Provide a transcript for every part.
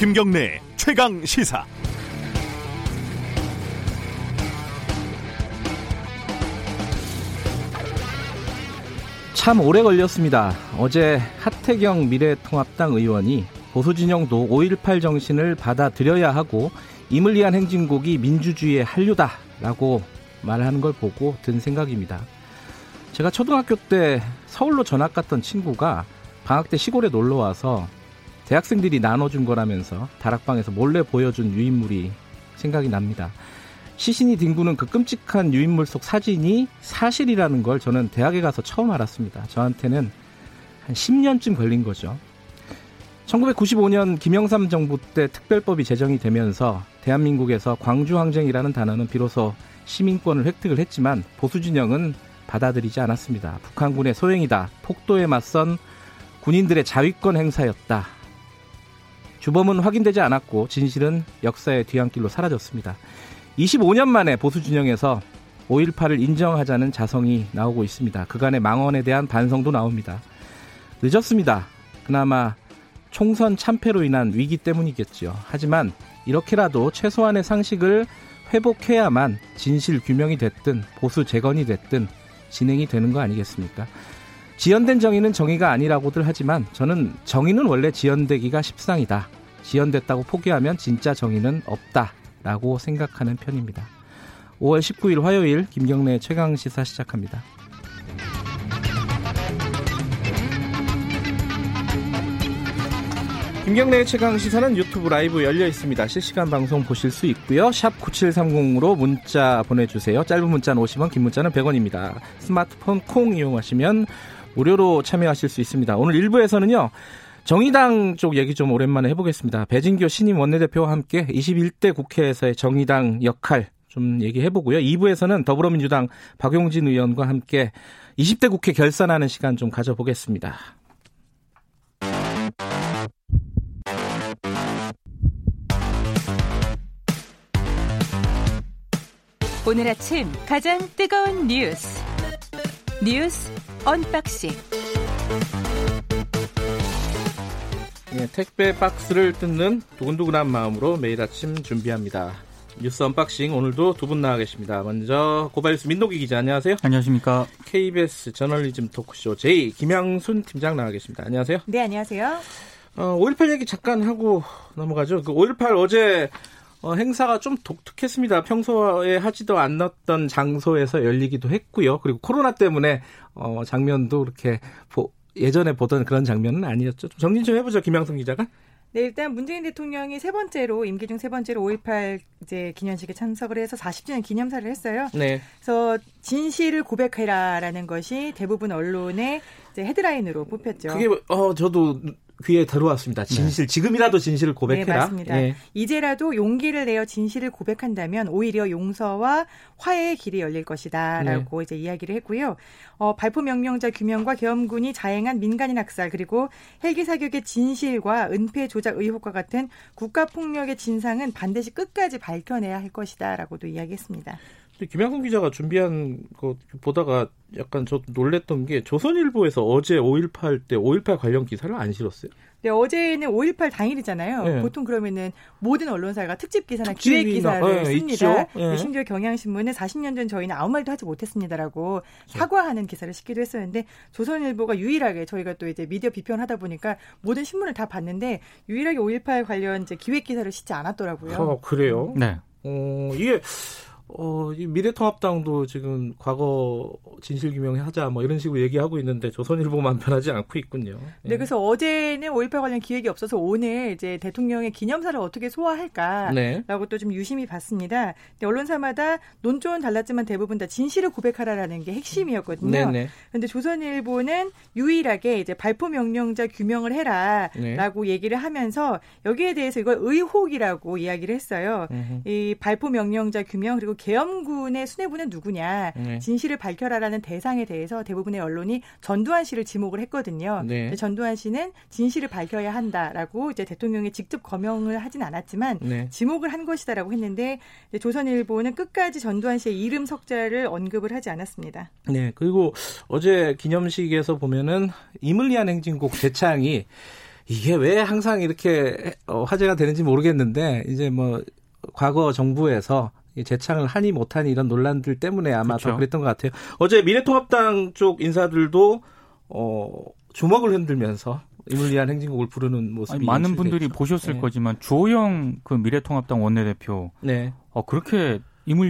김경래 최강 시사. 참 오래 걸렸습니다. 어제 하태경 미래통합당 의원이 보수진영도 5.18 정신을 받아들여야 하고 위한 행진곡이 민주주의의 한류다라고 말하는 걸 보고 든 생각입니다. 제가 초등학교 때 서울로 전학 갔던 친구가 방학 때 시골에 놀러 와서 대학생들이 나눠준 거라면서 다락방에서 몰래 보여준 유인물이 생각이 납니다. 시신이 뒹구는 그 끔찍한 유인물 속 사진이 사실이라는 걸 저는 대학에 가서 처음 알았습니다. 저한테는 한 10년쯤 걸린 거죠. 1995년 김영삼 정부 때 특별법이 제정이 되면서 대한민국에서 광주항쟁이라는 단어는 비로소 시민권을 획득을 했지만 보수진영은 받아들이지 않았습니다. 북한군의 소행이다. 폭도에 맞선 군인들의 자위권 행사였다. 주범은 확인되지 않았고 진실은 역사의 뒤안길로 사라졌습니다. 25년 만에 보수 진영에서 5.18을 인정하자는 자성이 나오고 있습니다. 그간의 망언에 대한 반성도 나옵니다. 늦었습니다. 그나마 총선 참패로 인한 위기 때문이겠지요. 하지만 이렇게라도 최소한의 상식을 회복해야만 진실 규명이 됐든 보수 재건이 됐든 진행이 되는 거 아니겠습니까? 지연된 정의는 정의가 아니라고들 하지만 저는 정의는 원래 지연되기가 십상이다. 지연됐다고 포기하면 진짜 정의는 없다라고 생각하는 편입니다. 5월 19일 화요일 김경래 최강 시사 시작합니다. 김경래 최강 시사는 유튜브 라이브 열려 있습니다. 실시간 방송 보실 수 있고요. 샵 9730으로 문자 보내주세요. 짧은 문자는 50원, 긴 문자는 100원입니다. 스마트폰 콩 이용하시면 무료로 참여하실 수 있습니다. 오늘 1부에서는요. 정의당 쪽 얘기 좀 오랜만에 해보겠습니다. 배진교 신임 원내대표와 함께 21대 국회에서의 정의당 역할 좀 얘기해보고요. 2부에서는 더불어민주당 박용진 의원과 함께 20대 국회 결산하는 시간 좀 가져보겠습니다. 오늘 아침 가장 뜨거운 뉴스 뉴스 언박싱 네, 택배 박스를 뜯는 두근두근한 마음으로 매일 아침 준비합니다. 뉴스 언박싱 오늘도 두 분 나와 계십니다. 먼저 고발뉴스 민동기 기자 안녕하세요. 안녕하십니까. KBS 저널리즘 토크쇼 J 김양순 팀장 나와 계십니다. 안녕하세요. 네 안녕하세요. 어, 5.18 얘기 잠깐 하고 넘어가죠. 그 5.18 어제 어, 행사가 좀 독특했습니다. 평소에 하지도 않았던 장소에서 열리기도 했고요. 그리고 코로나 때문에 어, 장면도 그렇게 보, 예전에 보던 그런 장면은 아니었죠. 좀 정리 좀 해보죠, 김양성 기자가. 네, 일단 문재인 대통령이 세 번째로 임기 중 세 번째로 5.18 이제 기념식에 참석을 해서 40주년 기념사를 했어요. 네. 그래서 진실을 고백해라라는 것이 대부분 언론의 이제 헤드라인으로 뽑혔죠. 그게 어 저도 귀에 들어왔습니다. 네. 진실, 네. 지금이라도 진실을 고백해라. 네, 맞습니다. 예. 이제라도 용기를 내어 진실을 고백한다면 오히려 용서와 화해의 길이 열릴 것이다라고 네. 이제 이야기를 했고요. 어, 발포 명령자 규명과 계엄군이 자행한 민간인 학살 그리고 헬기 사격의 진실과 은폐 조작 의혹과 같은 국가 폭력의 진상은 반드시 끝까지 밝혀내야 할 것이다라고도 이야기했습니다. 김양순 기자가 준비한 거 보다가 약간 저 놀랬던 게 조선일보에서 어제 5.18 때 5.18 관련 기사를 안 실었어요. 네, 어제는 5.18 당일이잖아요. 네. 보통 그러면은 모든 언론사가 특집 기사나 기획 기사를 네, 씁니다. 네. 심지어 경향신문은 40년 전 저희는 아무 말도 하지 못했습니다라고 사과하는 기사를 싣기도 했었는데 조선일보가 유일하게 저희가 또 이제 미디어 비평하다 보니까 모든 신문을 다 봤는데 유일하게 5.18 관련 이제 기획 기사를 싣지 않았더라고요. 어, 그래요? 네. 어, 이게 어, 이 미래통합당도 지금 과거 진실규명하자 뭐 이런 식으로 얘기하고 있는데 조선일보만 변하지 않고 있군요. 네, 그래서 어제는 5.18 관련 기획이 없어서 오늘 이제 대통령의 기념사를 어떻게 소화할까라고 네. 또좀 유심히 봤습니다. 언론사마다 논조는 달랐지만 대부분 다 진실을 고백하라라는 게 핵심이었거든요. 그런데 네, 네. 조선일보는 유일하게 이제 발포 명령자 규명을 해라라고 네. 얘기를 하면서 여기에 대해서 이걸 의혹이라고 이야기를 했어요. 으흠. 이 발포 명령자 규명 그리고 계엄군의 수뇌부는 누구냐, 네. 진실을 밝혀라라는 대상에 대해서 대부분의 언론이 전두환 씨를 지목을 했거든요. 네. 전두환 씨는 진실을 밝혀야 한다라고 이제 대통령이 직접 거명을 하진 않았지만 네. 지목을 한 것이다라고 했는데 조선일보는 끝까지 전두환 씨의 이름 석자를 언급을 하지 않았습니다. 네, 그리고 어제 기념식에서 보면은 위한 행진곡 대창이 이게 왜 항상 이렇게 어, 화제가 되는지 모르겠는데 이제 뭐 과거 정부에서 재창을 하니 못하니 이런 논란들 때문에 아마 그렇죠. 더 그랬던 것 같아요. 어제 미래통합당 쪽 인사들도 어 주먹을 흔들면서 위한 행진곡을 부르는 모습이 아니, 많은 분들이 됐죠. 보셨을 네. 거지만 주호영 그 미래통합당 원내대표 네. 어 그렇게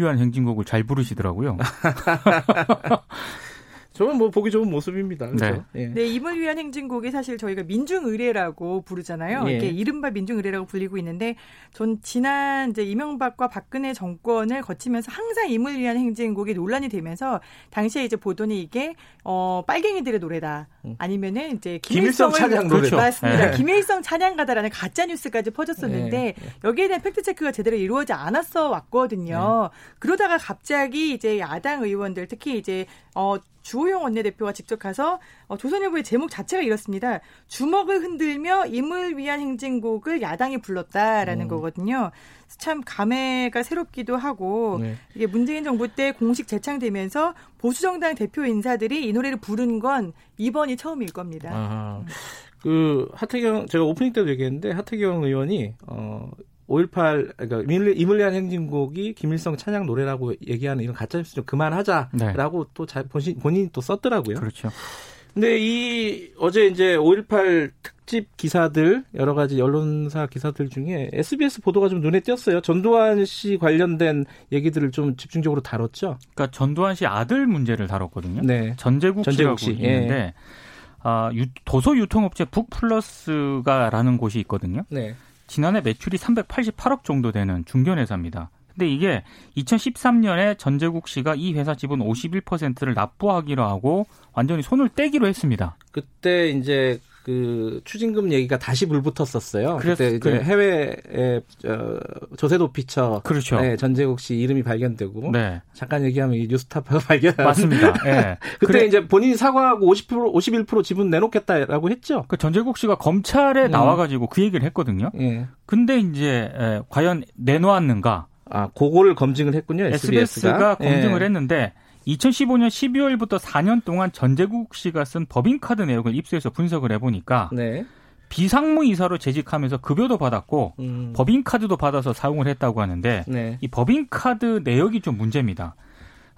위한 행진곡을 잘 부르시더라고요. 저는 뭐 보기 좋은 모습입니다. 그렇죠? 네. 예. 네, 임을 위한 행진곡이 사실 저희가 민중의례라고 부르잖아요. 예. 이게 이른바 민중의례라고 불리고 있는데 전 지난 이제 이명박과 박근혜 정권을 거치면서 항상 임을 위한 행진곡이 논란이 되면서 당시에 이제 보더니 이게 어 빨갱이들의 노래다. 음. 아니면은 이제 김일성 찬양 노래 그렇죠. 맞습니다. 네. 김일성 찬양가다라는 가짜 뉴스까지 퍼졌었는데 네. 여기에 대한 팩트 체크가 제대로 이루어지지 않았어 왔거든요. 네. 그러다가 갑자기 이제 야당 의원들 특히 이제 어 주호영 원내대표가 직접 가서 어, 조선일보의 제목 자체가 이렇습니다. 주먹을 흔들며 임을 위한 행진곡을 야당이 불렀다라는 오. 음. 거거든요. 참 감회가 새롭기도 하고 네. 이게 문재인 정부 때 공식 재창되면서 보수 정당 대표 인사들이 이 노래를 부른 건 이번이 처음일 겁니다. 아하. 그 하태경 제가 오프닝 때도 얘기했는데 하태경 의원이 어 5.18 그러니까 이물리한 행진곡이 김일성 찬양 노래라고 얘기하는 이런 가짜 뉴스 좀 그만하자라고 네. 또 자, 본인, 본인이 또 썼더라고요. 그렇죠. 근데 이 어제 이제 5.18 특집 기사들 여러 가지 언론사 기사들 중에 SBS 보도가 좀 눈에 띄었어요. 전두환 씨 관련된 얘기들을 좀 집중적으로 다뤘죠. 그러니까 전두환 씨 아들 문제를 다뤘거든요. 네. 전재국, 전재국 씨라고 씨. 있는데 예. 아, 유, 도서 유통업체 북플러스가라는 곳이 있거든요. 네. 지난해 매출이 388억 정도 되는 중견 회사입니다. 근데 이게 2013년에 전재국 씨가 이 회사 지분 51%를 납부하기로 하고 완전히 손을 떼기로 했습니다. 그때 이제 그 추징금 얘기가 다시 불붙었었어요. 그때 이제 해외에 어, 조세 도피처 그렇죠. 네, 전재국 씨 이름이 발견되고 네. 잠깐 얘기하면 이 뉴스타파가 발견 맞습니다. 네. 그때 그래. 이제 본인이 사과하고 50% 51% 지분 내놓겠다라고 했죠. 그 전재국 씨가 검찰에 음. 나와가지고 그 얘기를 했거든요. 예. 근데 이제 에, 과연 내놓았는가? 아, 그거를 검증을 했군요. SBS가, SBS가 검증을 예. 했는데 2015년 12월부터 4년 동안 전재국 씨가 쓴 법인카드 내역을 입수해서 분석을 해보니까 네. 비상무 이사로 재직하면서 급여도 받았고 음. 법인카드도 받아서 사용을 했다고 하는데 네. 이 법인카드 내역이 좀 문제입니다.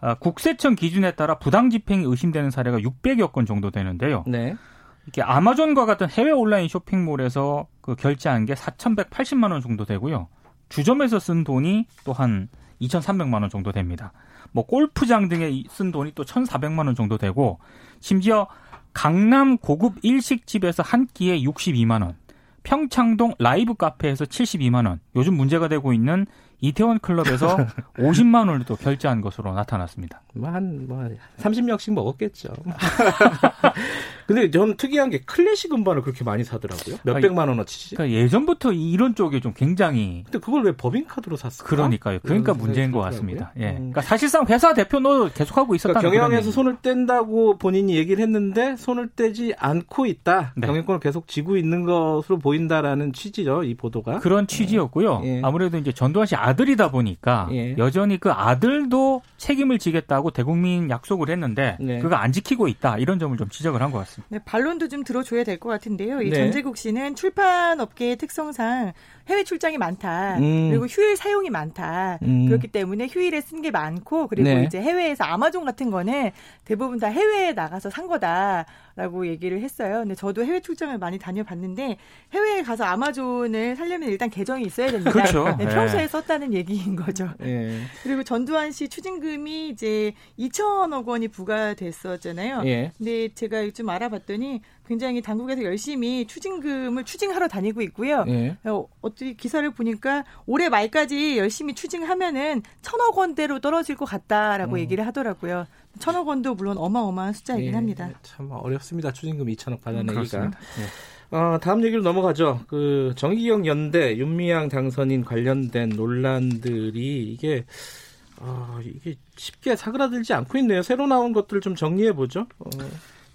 아, 국세청 기준에 따라 부당 집행이 의심되는 사례가 600여 건 정도 되는데요. 네. 이렇게 아마존과 같은 해외 온라인 쇼핑몰에서 그 결제한 게 4,180만 원 정도 되고요. 주점에서 쓴 돈이 또 한 2,300만 원 정도 됩니다. 뭐 골프장 등에 쓴 돈이 또 1,400만 원 정도 되고 심지어 강남 고급 일식집에서 한 끼에 62만 원, 평창동 라이브 카페에서 72만 원, 요즘 문제가 되고 있는 이태원 클럽에서 50만 원을 또 결제한 것으로 나타났습니다. 뭐 한, 뭐, 30명씩 먹었겠죠. 근데 저는 특이한 게 클래식 음반을 그렇게 많이 사더라고요. 몇 백만 원어치지. 그러니까 예전부터 이런 쪽에 좀 굉장히. 근데 그걸 왜 법인 카드로 샀을까? 그러니까요. 그러니까 문제인 것 같습니다. 예. 음. 그러니까 사실상 회사 대표도 계속하고 있었다. 그러니까 경영에서 손을 뗀다고 본인이 얘기를 했는데 손을 떼지 않고 있다. 네. 경영권을 계속 쥐고 있는 것으로 보인다라는 취지죠. 이 보도가. 그런 취지였고요. 예. 아무래도 이제 전두환 씨 아들이다 보니까 예. 여전히 그 아들도 책임을 지겠다고 대국민 약속을 했는데 네. 그거 안 지키고 있다. 이런 점을 좀 지적을 한 것 같습니다. 네, 반론도 좀 들어줘야 될 것 같은데요. 이 네. 전재국 씨는 출판 업계의 특성상 해외 출장이 많다. 음. 그리고 휴일 사용이 많다. 음. 그렇기 때문에 휴일에 쓴 게 많고 그리고 네. 이제 해외에서 아마존 같은 거는 대부분 다 해외에 나가서 산 거다 라고 얘기를 했어요. 근데 저도 해외 출장을 많이 다녀봤는데 해외에 가서 아마존을 살려면 일단 계정이 있어야 됩니다. 그렇죠. 네, 평소에 네. 썼다는 얘기인 거죠. 네. 그리고 전두환 씨 추징금이 이제 2천억 원이 부과됐었잖아요. 예. 근데 제가 좀 알아봤더니 굉장히 당국에서 열심히 추징금을 추징하러 다니고 있고요. 예. 어, 어떻게 기사를 보니까 올해 말까지 열심히 추징하면은 천억 원대로 떨어질 것 같다라고 음. 얘기를 하더라고요. 천억 원도 물론 어마어마한 숫자이긴 예. 합니다. 참 어렵습니다. 추징금 2천억 받아내기가. 음, 예. 어, 다음 얘기로 넘어가죠. 그 정의기억 연대 윤미향 당선인 관련된 논란들이 이게 아, 이게 쉽게 사그라들지 않고 있네요. 새로 나온 것들을 좀 정리해 보죠. 어.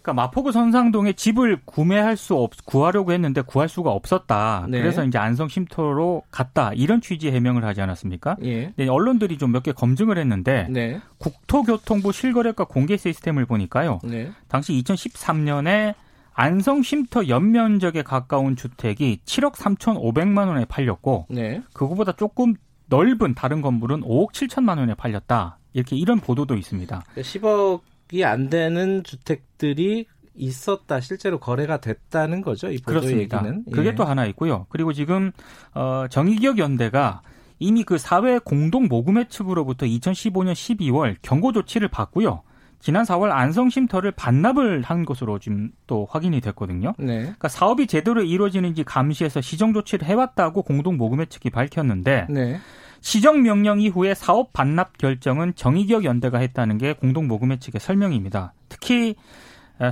그러니까 마포구 선상동에 집을 구매할 수 없, 구하려고 했는데 구할 수가 없었다. 네. 그래서 이제 안성 쉼터로 갔다. 이런 취지 해명을 하지 않았습니까? 예. 네, 언론들이 좀 몇 개 검증을 했는데 네. 국토교통부 실거래가 공개 시스템을 보니까요. 네. 당시 2013년에 안성 쉼터 연면적에 가까운 주택이 7억 3천5백만 원에 팔렸고 네. 그거보다 조금 넓은 다른 건물은 5억 7천만 원에 팔렸다. 이렇게 이런 보도도 있습니다. 10억 이 그러니까 안 되는 주택들이 있었다 실제로 거래가 됐다는 거죠 이 보도 그렇습니다. 얘기는 그게 예. 또 하나 있고요 그리고 지금 어, 정의기억 연대가 이미 그 사회 공동 모금회 측으로부터 2015년 12월 경고 조치를 받고요 지난 4월 안성 쉼터를 반납을 한 것으로 지금 또 확인이 됐거든요. 네. 그러니까 사업이 제대로 이루어지는지 감시해서 시정 조치를 해왔다고 공동 모금회 측이 밝혔는데 네. 시정 명령 이후에 사업 반납 결정은 정의기억 연대가 했다는 게 공동 모금회 측의 설명입니다. 특히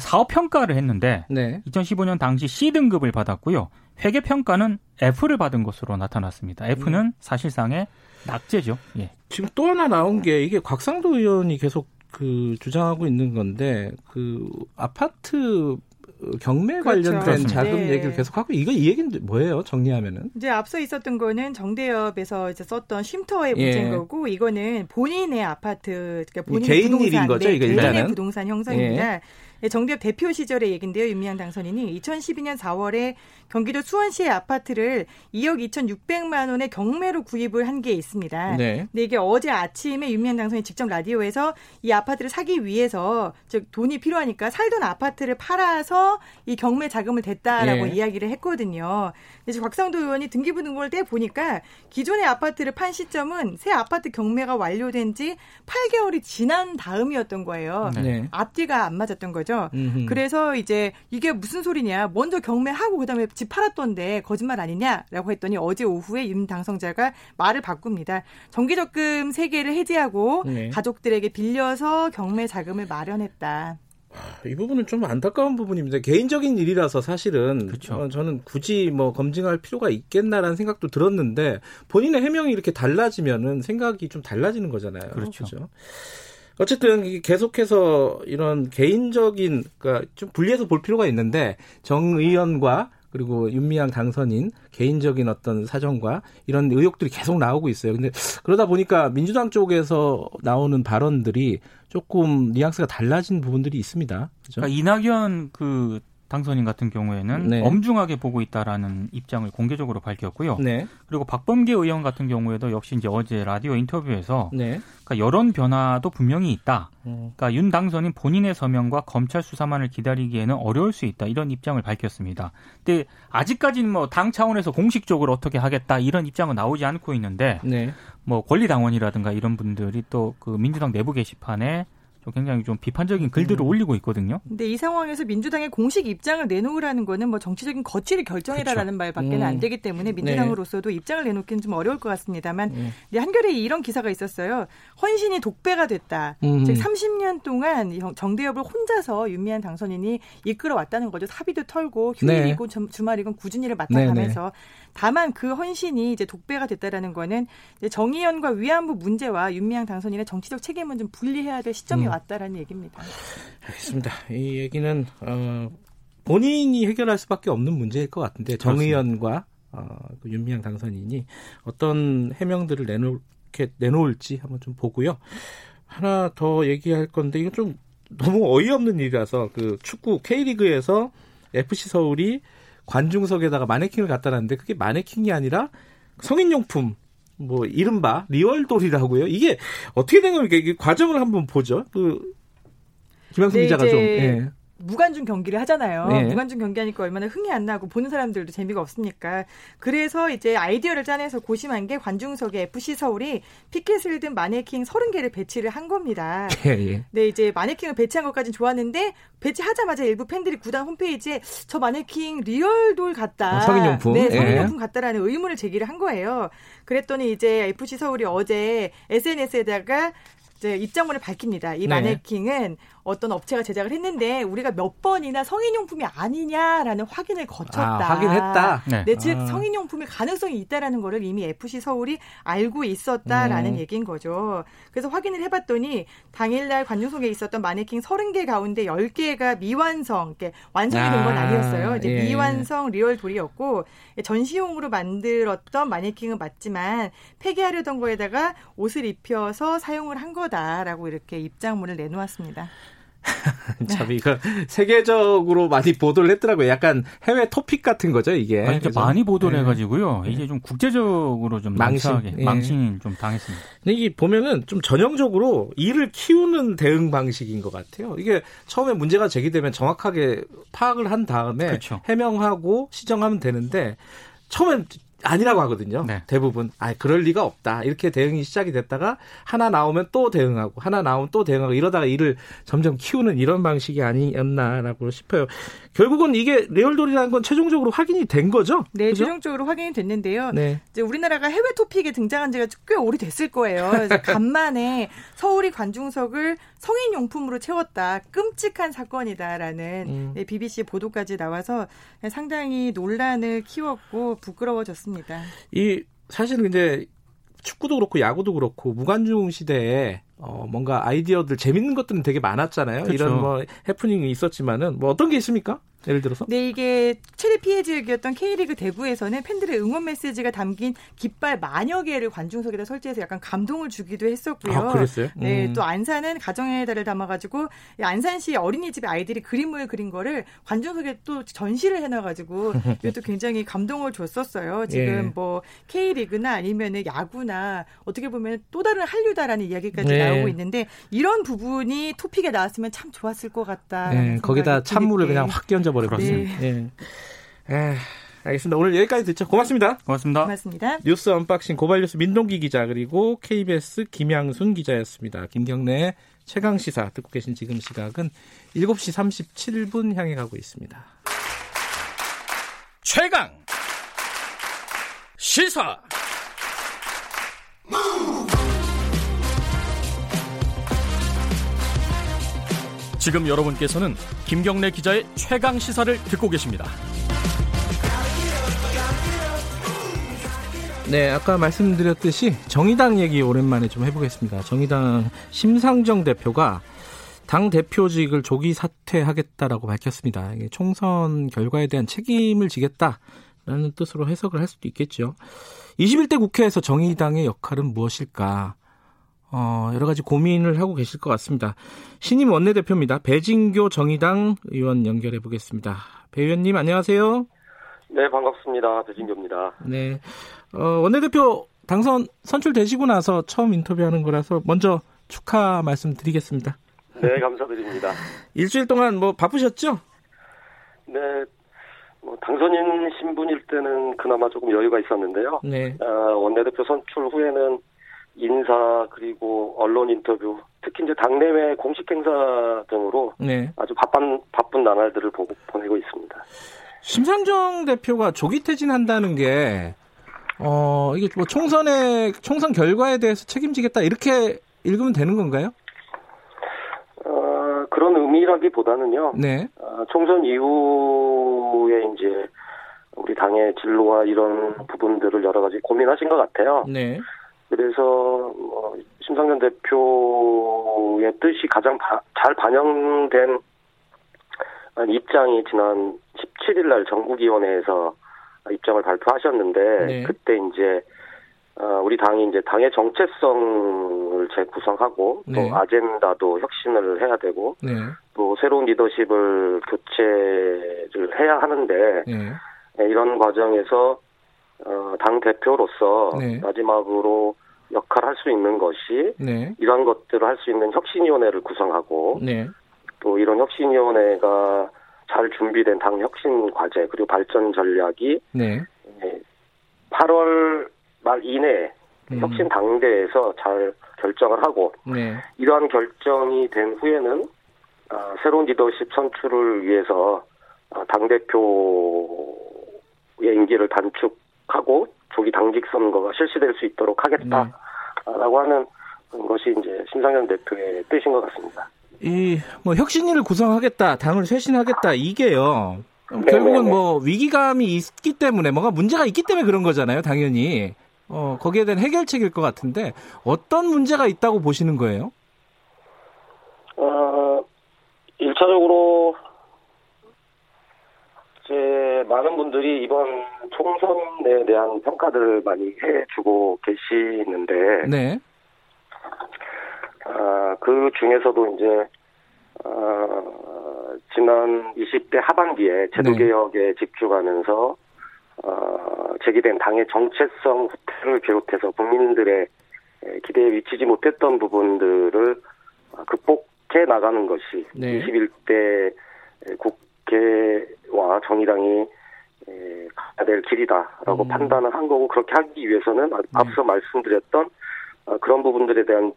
사업 평가를 했는데 네. 2015년 당시 C 등급을 받았고요. 회계 평가는 F를 받은 것으로 나타났습니다. F는 음. 사실상의 낙제죠. 예. 지금 또 하나 나온 게 이게 곽상도 의원이 계속 그 주장하고 있는 건데 그 아파트 경매 그렇죠. 관련된 자금 네. 얘기를 계속하고 이거 이 얘기는 뭐예요? 정리하면은 이제 앞서 있었던 거는 정대협에서 이제 썼던 쉼터의 예. 문제인 예. 거고 이거는 본인의 아파트 그러니까 본인 개인 부동산, 일인 거죠? 네, 이거 개인의 부동산 형성입니다. 예. 네, 정대협 대표 시절의 얘긴데요. 윤미향 당선인이 2012년 4월에 경기도 수원시의 아파트를 2억 2,600만 원의 경매로 구입을 한 게 있습니다. 네. 근데 이게 어제 아침에 윤미향 당선인 직접 라디오에서 이 아파트를 사기 위해서 즉 돈이 필요하니까 살던 아파트를 팔아서 이 경매 자금을 댔다라고 네. 이야기를 했거든요. 이제 곽상도 의원이 등기부 등본을 떼 보니까 기존의 아파트를 판 시점은 새 아파트 경매가 완료된 지 8개월이 지난 다음이었던 거예요. 네. 앞뒤가 안 맞았던 거죠. 음흠. 그래서 이제 이게 무슨 소리냐? 먼저 경매하고 그다음에 집 팔았던데 거짓말 아니냐라고 했더니 어제 오후에 윤 당선자가 말을 바꿉니다. 정기적금 3개를 해지하고 네. 가족들에게 빌려서 경매 자금을 마련했다. 이 부분은 좀 안타까운 부분입니다. 개인적인 일이라서 사실은 어, 저는 굳이 뭐 검증할 필요가 있겠나라는 생각도 들었는데 본인의 해명이 이렇게 달라지면은 생각이 좀 달라지는 거잖아요. 그렇죠. 그렇죠? 어쨌든 계속해서 이런 개인적인 그러니까 좀 분리해서 볼 필요가 있는데 정 의원과 그리고 윤미향 당선인 개인적인 어떤 사정과 이런 의혹들이 계속 나오고 있어요. 근데 그러다 보니까 민주당 쪽에서 나오는 발언들이 조금 뉘앙스가 달라진 부분들이 있습니다. 그렇죠? 그러니까 이낙연 그 당선인 같은 경우에는 네. 엄중하게 보고 있다라는 입장을 공개적으로 밝혔고요. 네. 그리고 박범계 의원 같은 경우에도 역시 이제 어제 라디오 인터뷰에서 네. 그러니까 여론 변화도 분명히 있다. 음. 그러니까 윤 당선인 본인의 서명과 검찰 수사만을 기다리기에는 어려울 수 있다. 이런 입장을 밝혔습니다. 근데 아직까지는 뭐 당 차원에서 공식적으로 어떻게 하겠다 이런 입장은 나오지 않고 있는데 네. 뭐 권리당원이라든가 이런 분들이 또 그 민주당 내부 게시판에 굉장히 좀 비판적인 글들을 음. 올리고 있거든요. 근데 이 상황에서 민주당의 공식 입장을 내놓으라는 거는 뭐 정치적인 거취를 결정해라라는 그렇죠. 말밖에 음. 안 되기 때문에 네. 민주당으로서도 네. 입장을 내놓기는 좀 어려울 것 같습니다만 음. 한겨레에 이런 기사가 있었어요. 헌신이 독배가 됐다. 음. 즉 30년 동안 정대협을 혼자서 윤미한 당선인이 이끌어왔다는 거죠. 사비도 털고 휴일이고 네. 주말이건 꾸준히를 맡아가면서 네, 네. 다만 그 헌신이 이제 독배가 됐다라는 거는 정의연과 위안부 문제와 윤미향 당선인의 정치적 책임은 좀 분리해야 될 시점이 음. 왔다라는 얘기입니다. 알겠습니다. 이 얘기는 어, 본인이 해결할 수밖에 없는 문제일 것 같은데 정의연과 어, 그 윤미향 당선인이 어떤 해명들을 내놓 게 내놓을지 한번 좀 보고요. 하나 더 얘기할 건데 이건 좀 너무 어이없는 일이라서 그 축구 K리그에서 FC 서울이 관중석에다가 마네킹을 갖다 놨는데 그게 마네킹이 아니라 성인용품 뭐 이른바 리얼돌이라고요. 이게 어떻게 된 겁니까? 이게 과정을 한번 보죠. 그 김영수 네, 기자가 좀 예. 무관중 경기를 하잖아요. 네. 무관중 경기하니까 얼마나 흥이 안 나고 보는 사람들도 재미가 없으니까. 그래서 이제 아이디어를 짜내서 고심한 게 관중석에 FC 서울이 피켓을 든 마네킹 30개를 배치를 한 겁니다. 예, 예. 네, 이제 마네킹을 배치한 것까지는 좋았는데 배치하자마자 일부 팬들이 구단 홈페이지에 저 마네킹 리얼돌 같다. 어, 성인용품. 네, 성인용품 예. 같다라는 의문을 제기를 한 거예요. 그랬더니 이제 FC 서울이 어제 SNS에다가 이제 입장문을 밝힙니다. 이 네. 마네킹은 어떤 업체가 제작을 했는데 우리가 몇 번이나 성인용품이 아니냐라는 확인을 거쳤다. 아, 확인했다. 네, 네 즉 아. 성인용품일 가능성이 있다라는 거를 이미 FC 서울이 알고 있었다라는 음. 얘기인 거죠. 그래서 확인을 해봤더니 당일날 관중석에 있었던 마네킹 30개 가운데 10개가 미완성, 완성이 된건 아, 아니었어요. 이제 예. 미완성 리얼 돌이었고 전시용으로 만들었던 마네킹은 맞지만 폐기하려던 거에다가 옷을 입혀서 사용을 한 거다라고 이렇게 입장문을 내놓았습니다. 참 이거 세계적으로 많이 보도를 했더라고요. 약간 해외 토픽 같은 거죠, 이게. 아니, 많이 보도를 네. 해가지고요. 이게 좀 국제적으로 좀 망신, 예. 망신 좀 당했습니다. 근데 이게 보면은 좀 전형적으로 이를 키우는 대응 방식인 것 같아요. 이게 처음에 문제가 제기되면 정확하게 파악을 한 다음에 그렇죠. 해명하고 시정하면 되는데 처음엔 아니라고 하거든요. 네. 대부분 아 그럴 리가 없다 이렇게 대응이 시작이 됐다가 하나 나오면 또 대응하고 하나 나오면 또 대응하고 이러다가 일을 점점 키우는 이런 방식이 아니었나라고 싶어요. 결국은 이게 레얼돌이라는 건 최종적으로 확인이 된 거죠? 네, 그죠? 최종적으로 확인이 됐는데요. 네. 이제 우리나라가 해외 토픽에 등장한 지가 꽤 오래 됐을 거예요. 간만에 서울이 관중석을 성인 용품으로 채웠다. 끔찍한 사건이다라는 음. 네, BBC 보도까지 나와서 상당히 논란을 키웠고 부끄러워졌습니다. 이 사실은 근데 축구도 그렇고 야구도 그렇고 무관중 시대에 어 뭔가 아이디어들 재밌는 것들은 되게 많았잖아요. 그렇죠. 이런 뭐 해프닝이 있었지만은 뭐 어떤 게 있습니까? 예를 들어서? 네, 이게 최대 피해 지역이었던 K리그 대구에서는 팬들의 응원 메시지가 담긴 깃발 만여 개를 관중석에다 설치해서 약간 감동을 주기도 했었고요. 아, 그랬어요? 네, 음. 네, 또 안산은 가정의 달을 담아가지고 안산시 어린이집 아이들이 그림을 그린 거를 관중석에 또 전시를 해놔가지고 이것도 굉장히 감동을 줬었어요. 지금 예. 뭐 K리그나 아니면은 야구나 어떻게 보면 또 다른 한류다라는 이야기까지 네. 나오고 있는데 이런 부분이 토픽에 나왔으면 참 좋았을 것 같다. 네, 거기다 찬물을 그냥 확 끼얹어 버렸습니다. 네. 예. 알겠습니다. 오늘 여기까지 듣죠. 고맙습니다. 고맙습니다. 고맙습니다. 뉴스 언박싱 고발뉴스 민동기 기자 그리고 KBS 김양순 기자였습니다. 김경래 최강 시사 듣고 계신 지금 시각은 7시 37분 향해 가고 있습니다. 최강 시사 지금 여러분께서는 김경래 기자의 최강 시사를 듣고 계십니다. 네, 아까 말씀드렸듯이 정의당 얘기 오랜만에 좀 해보겠습니다. 정의당 심상정 대표가 당 대표직을 조기 사퇴하겠다라고 밝혔습니다. 총선 결과에 대한 책임을 지겠다라는 뜻으로 해석을 할 수도 있겠죠. 21대 국회에서 정의당의 역할은 무엇일까? 어, 여러 가지 고민을 하고 계실 것 같습니다. 신임 원내대표입니다. 배진교 정의당 의원 연결해 보겠습니다. 배 의원님 안녕하세요. 네, 반갑습니다. 배진교입니다. 네. 어, 원내대표 당선 선출되시고 나서 처음 인터뷰하는 거라서 먼저 축하 말씀드리겠습니다. 네, 감사드립니다. 일주일 동안 뭐 바쁘셨죠? 네, 뭐 당선인 신분일 때는 그나마 조금 여유가 있었는데요. 네. 어, 원내대표 선출 후에는 인사 그리고 언론 인터뷰 특히 이제 당내외 공식 행사 등으로 네. 아주 바쁜 바쁜 나날들을 보고 보내고 있습니다. 심상정 대표가 조기 퇴진한다는 게 어, 이게 뭐 총선의 총선 결과에 대해서 책임지겠다 이렇게 읽으면 되는 건가요? 어, 그런 의미라기보다는요. 네. 어, 총선 이후에 이제 우리 당의 진로와 이런 부분들을 여러 가지 고민하신 것 같아요. 네. 그래서 뭐 심상정 대표의 뜻이 가장 바, 잘 반영된 입장이 지난 17일 날 전국위원회에서 입장을 발표하셨는데 네. 그때 이제 어, 우리 당이 이제 당의 정체성을 재구성하고 또 네. 아젠다도 혁신을 해야 되고 네. 또 새로운 리더십을 교체를 해야 하는데 네. 네 이런 과정에서 어, 당 대표로서 네. 마지막으로 역할을 할수 있는 것이 네. 이러한 것들을 할 수 있는 혁신위원회를 구성하고 네. 또 이런 혁신위원회가 잘 준비된 당 혁신 과제 그리고 발전 전략이 네. 8월 말 이내에 음. 혁신 당대에서 잘 결정을 하고 네. 이러한 결정이 된 후에는 어, 새로운 리더십 선출을 위해서 어, 당 대표의 임기를 단축 하고 조기 당직 선거가 실시될 수 있도록 하겠다라고 네. 하는 것이 이제 심상현 대표의 뜻인 것 같습니다. 이 뭐 혁신위를 구성하겠다, 당을 쇄신하겠다 이게요. 네네네. 결국은 뭐 위기감이 있기 때문에 뭔가 문제가 있기 때문에 그런 거잖아요, 당연히. 어, 거기에 대한 해결책일 것 같은데 어떤 문제가 있다고 보시는 거예요? 어, 1차적으로 이 제 많은 분들이 이번 총선에 대한 평가들을 많이 해주고 계시는데, 네. 아, 그 중에서도 이제 어, 지난 20대 하반기에 제도개혁에 네. 집중하면서 어, 제기된 당의 정체성 후퇴를 비롯해서 국민들의 기대에 미치지 못했던 부분들을 극복해 나가는 것이 네. 21대 국 회와 정의당이 가야 될 길이다라고 음. 판단을 한 거고 그렇게 하기 위해서는 네. 앞서 말씀드렸던 어, 그런 부분들에 대한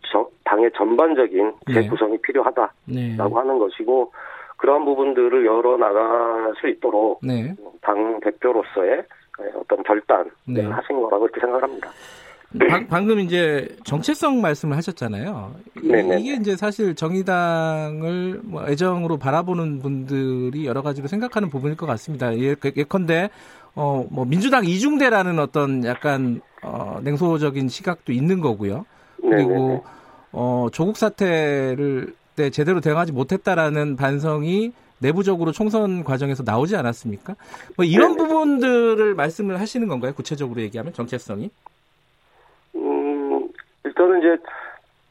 당의 전반적인 네. 재구성이 네. 필요하다라고 네. 하는 것이고 그러한 부분들을 열어 나갈 수 있도록 네. 당 대표로서의 어떤 결단을 네. 하신 거라고 이렇게 생각합니다. 방, 금 이제 정체성 말씀을 하셨잖아요. 네네. 이게 이제 사실 정의당을 뭐 애정으로 바라보는 분들이 여러 가지로 생각하는 부분일 것 같습니다. 예, 예컨대 어, 뭐 민주당 이중대라는 어떤 약간 어, 냉소적인 시각도 있는 거고요. 그리고 어, 조국 사태를 때 제대로 대응하지 못했다라는 반성이 내부적으로 총선 과정에서 나오지 않았습니까? 뭐 이런. 부분들을 말씀을 하시는 건가요? 구체적으로 얘기하면 정체성이? 일단은 이제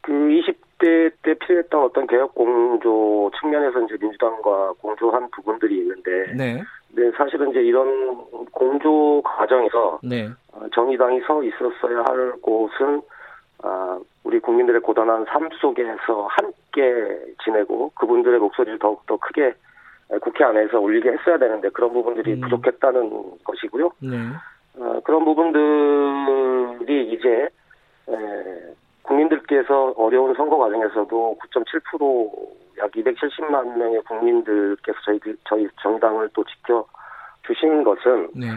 그 20대 때 필요했던 어떤 개혁 공조 측면에서 이제 민주당과 공조한 부분들이 있는데, 네. 네 사실은 이제 이런 공조 과정에서 네. 어, 정의당이 서 있었어야 할 곳은 아, 우리 국민들의 고단한 삶 속에서 함께 지내고 그분들의 목소리를 더욱더 크게 국회 안에서 울리게 했어야 되는데 그런 부분들이 음. 부족했다는 것이고요. 네. 어, 그런 부분들이 이제 에, 국민들께서 어려운 선거 과정에서도 9.7%약 270만 명의 국민들께서 저희 저희 정당을 또 지켜 주신 것은 네.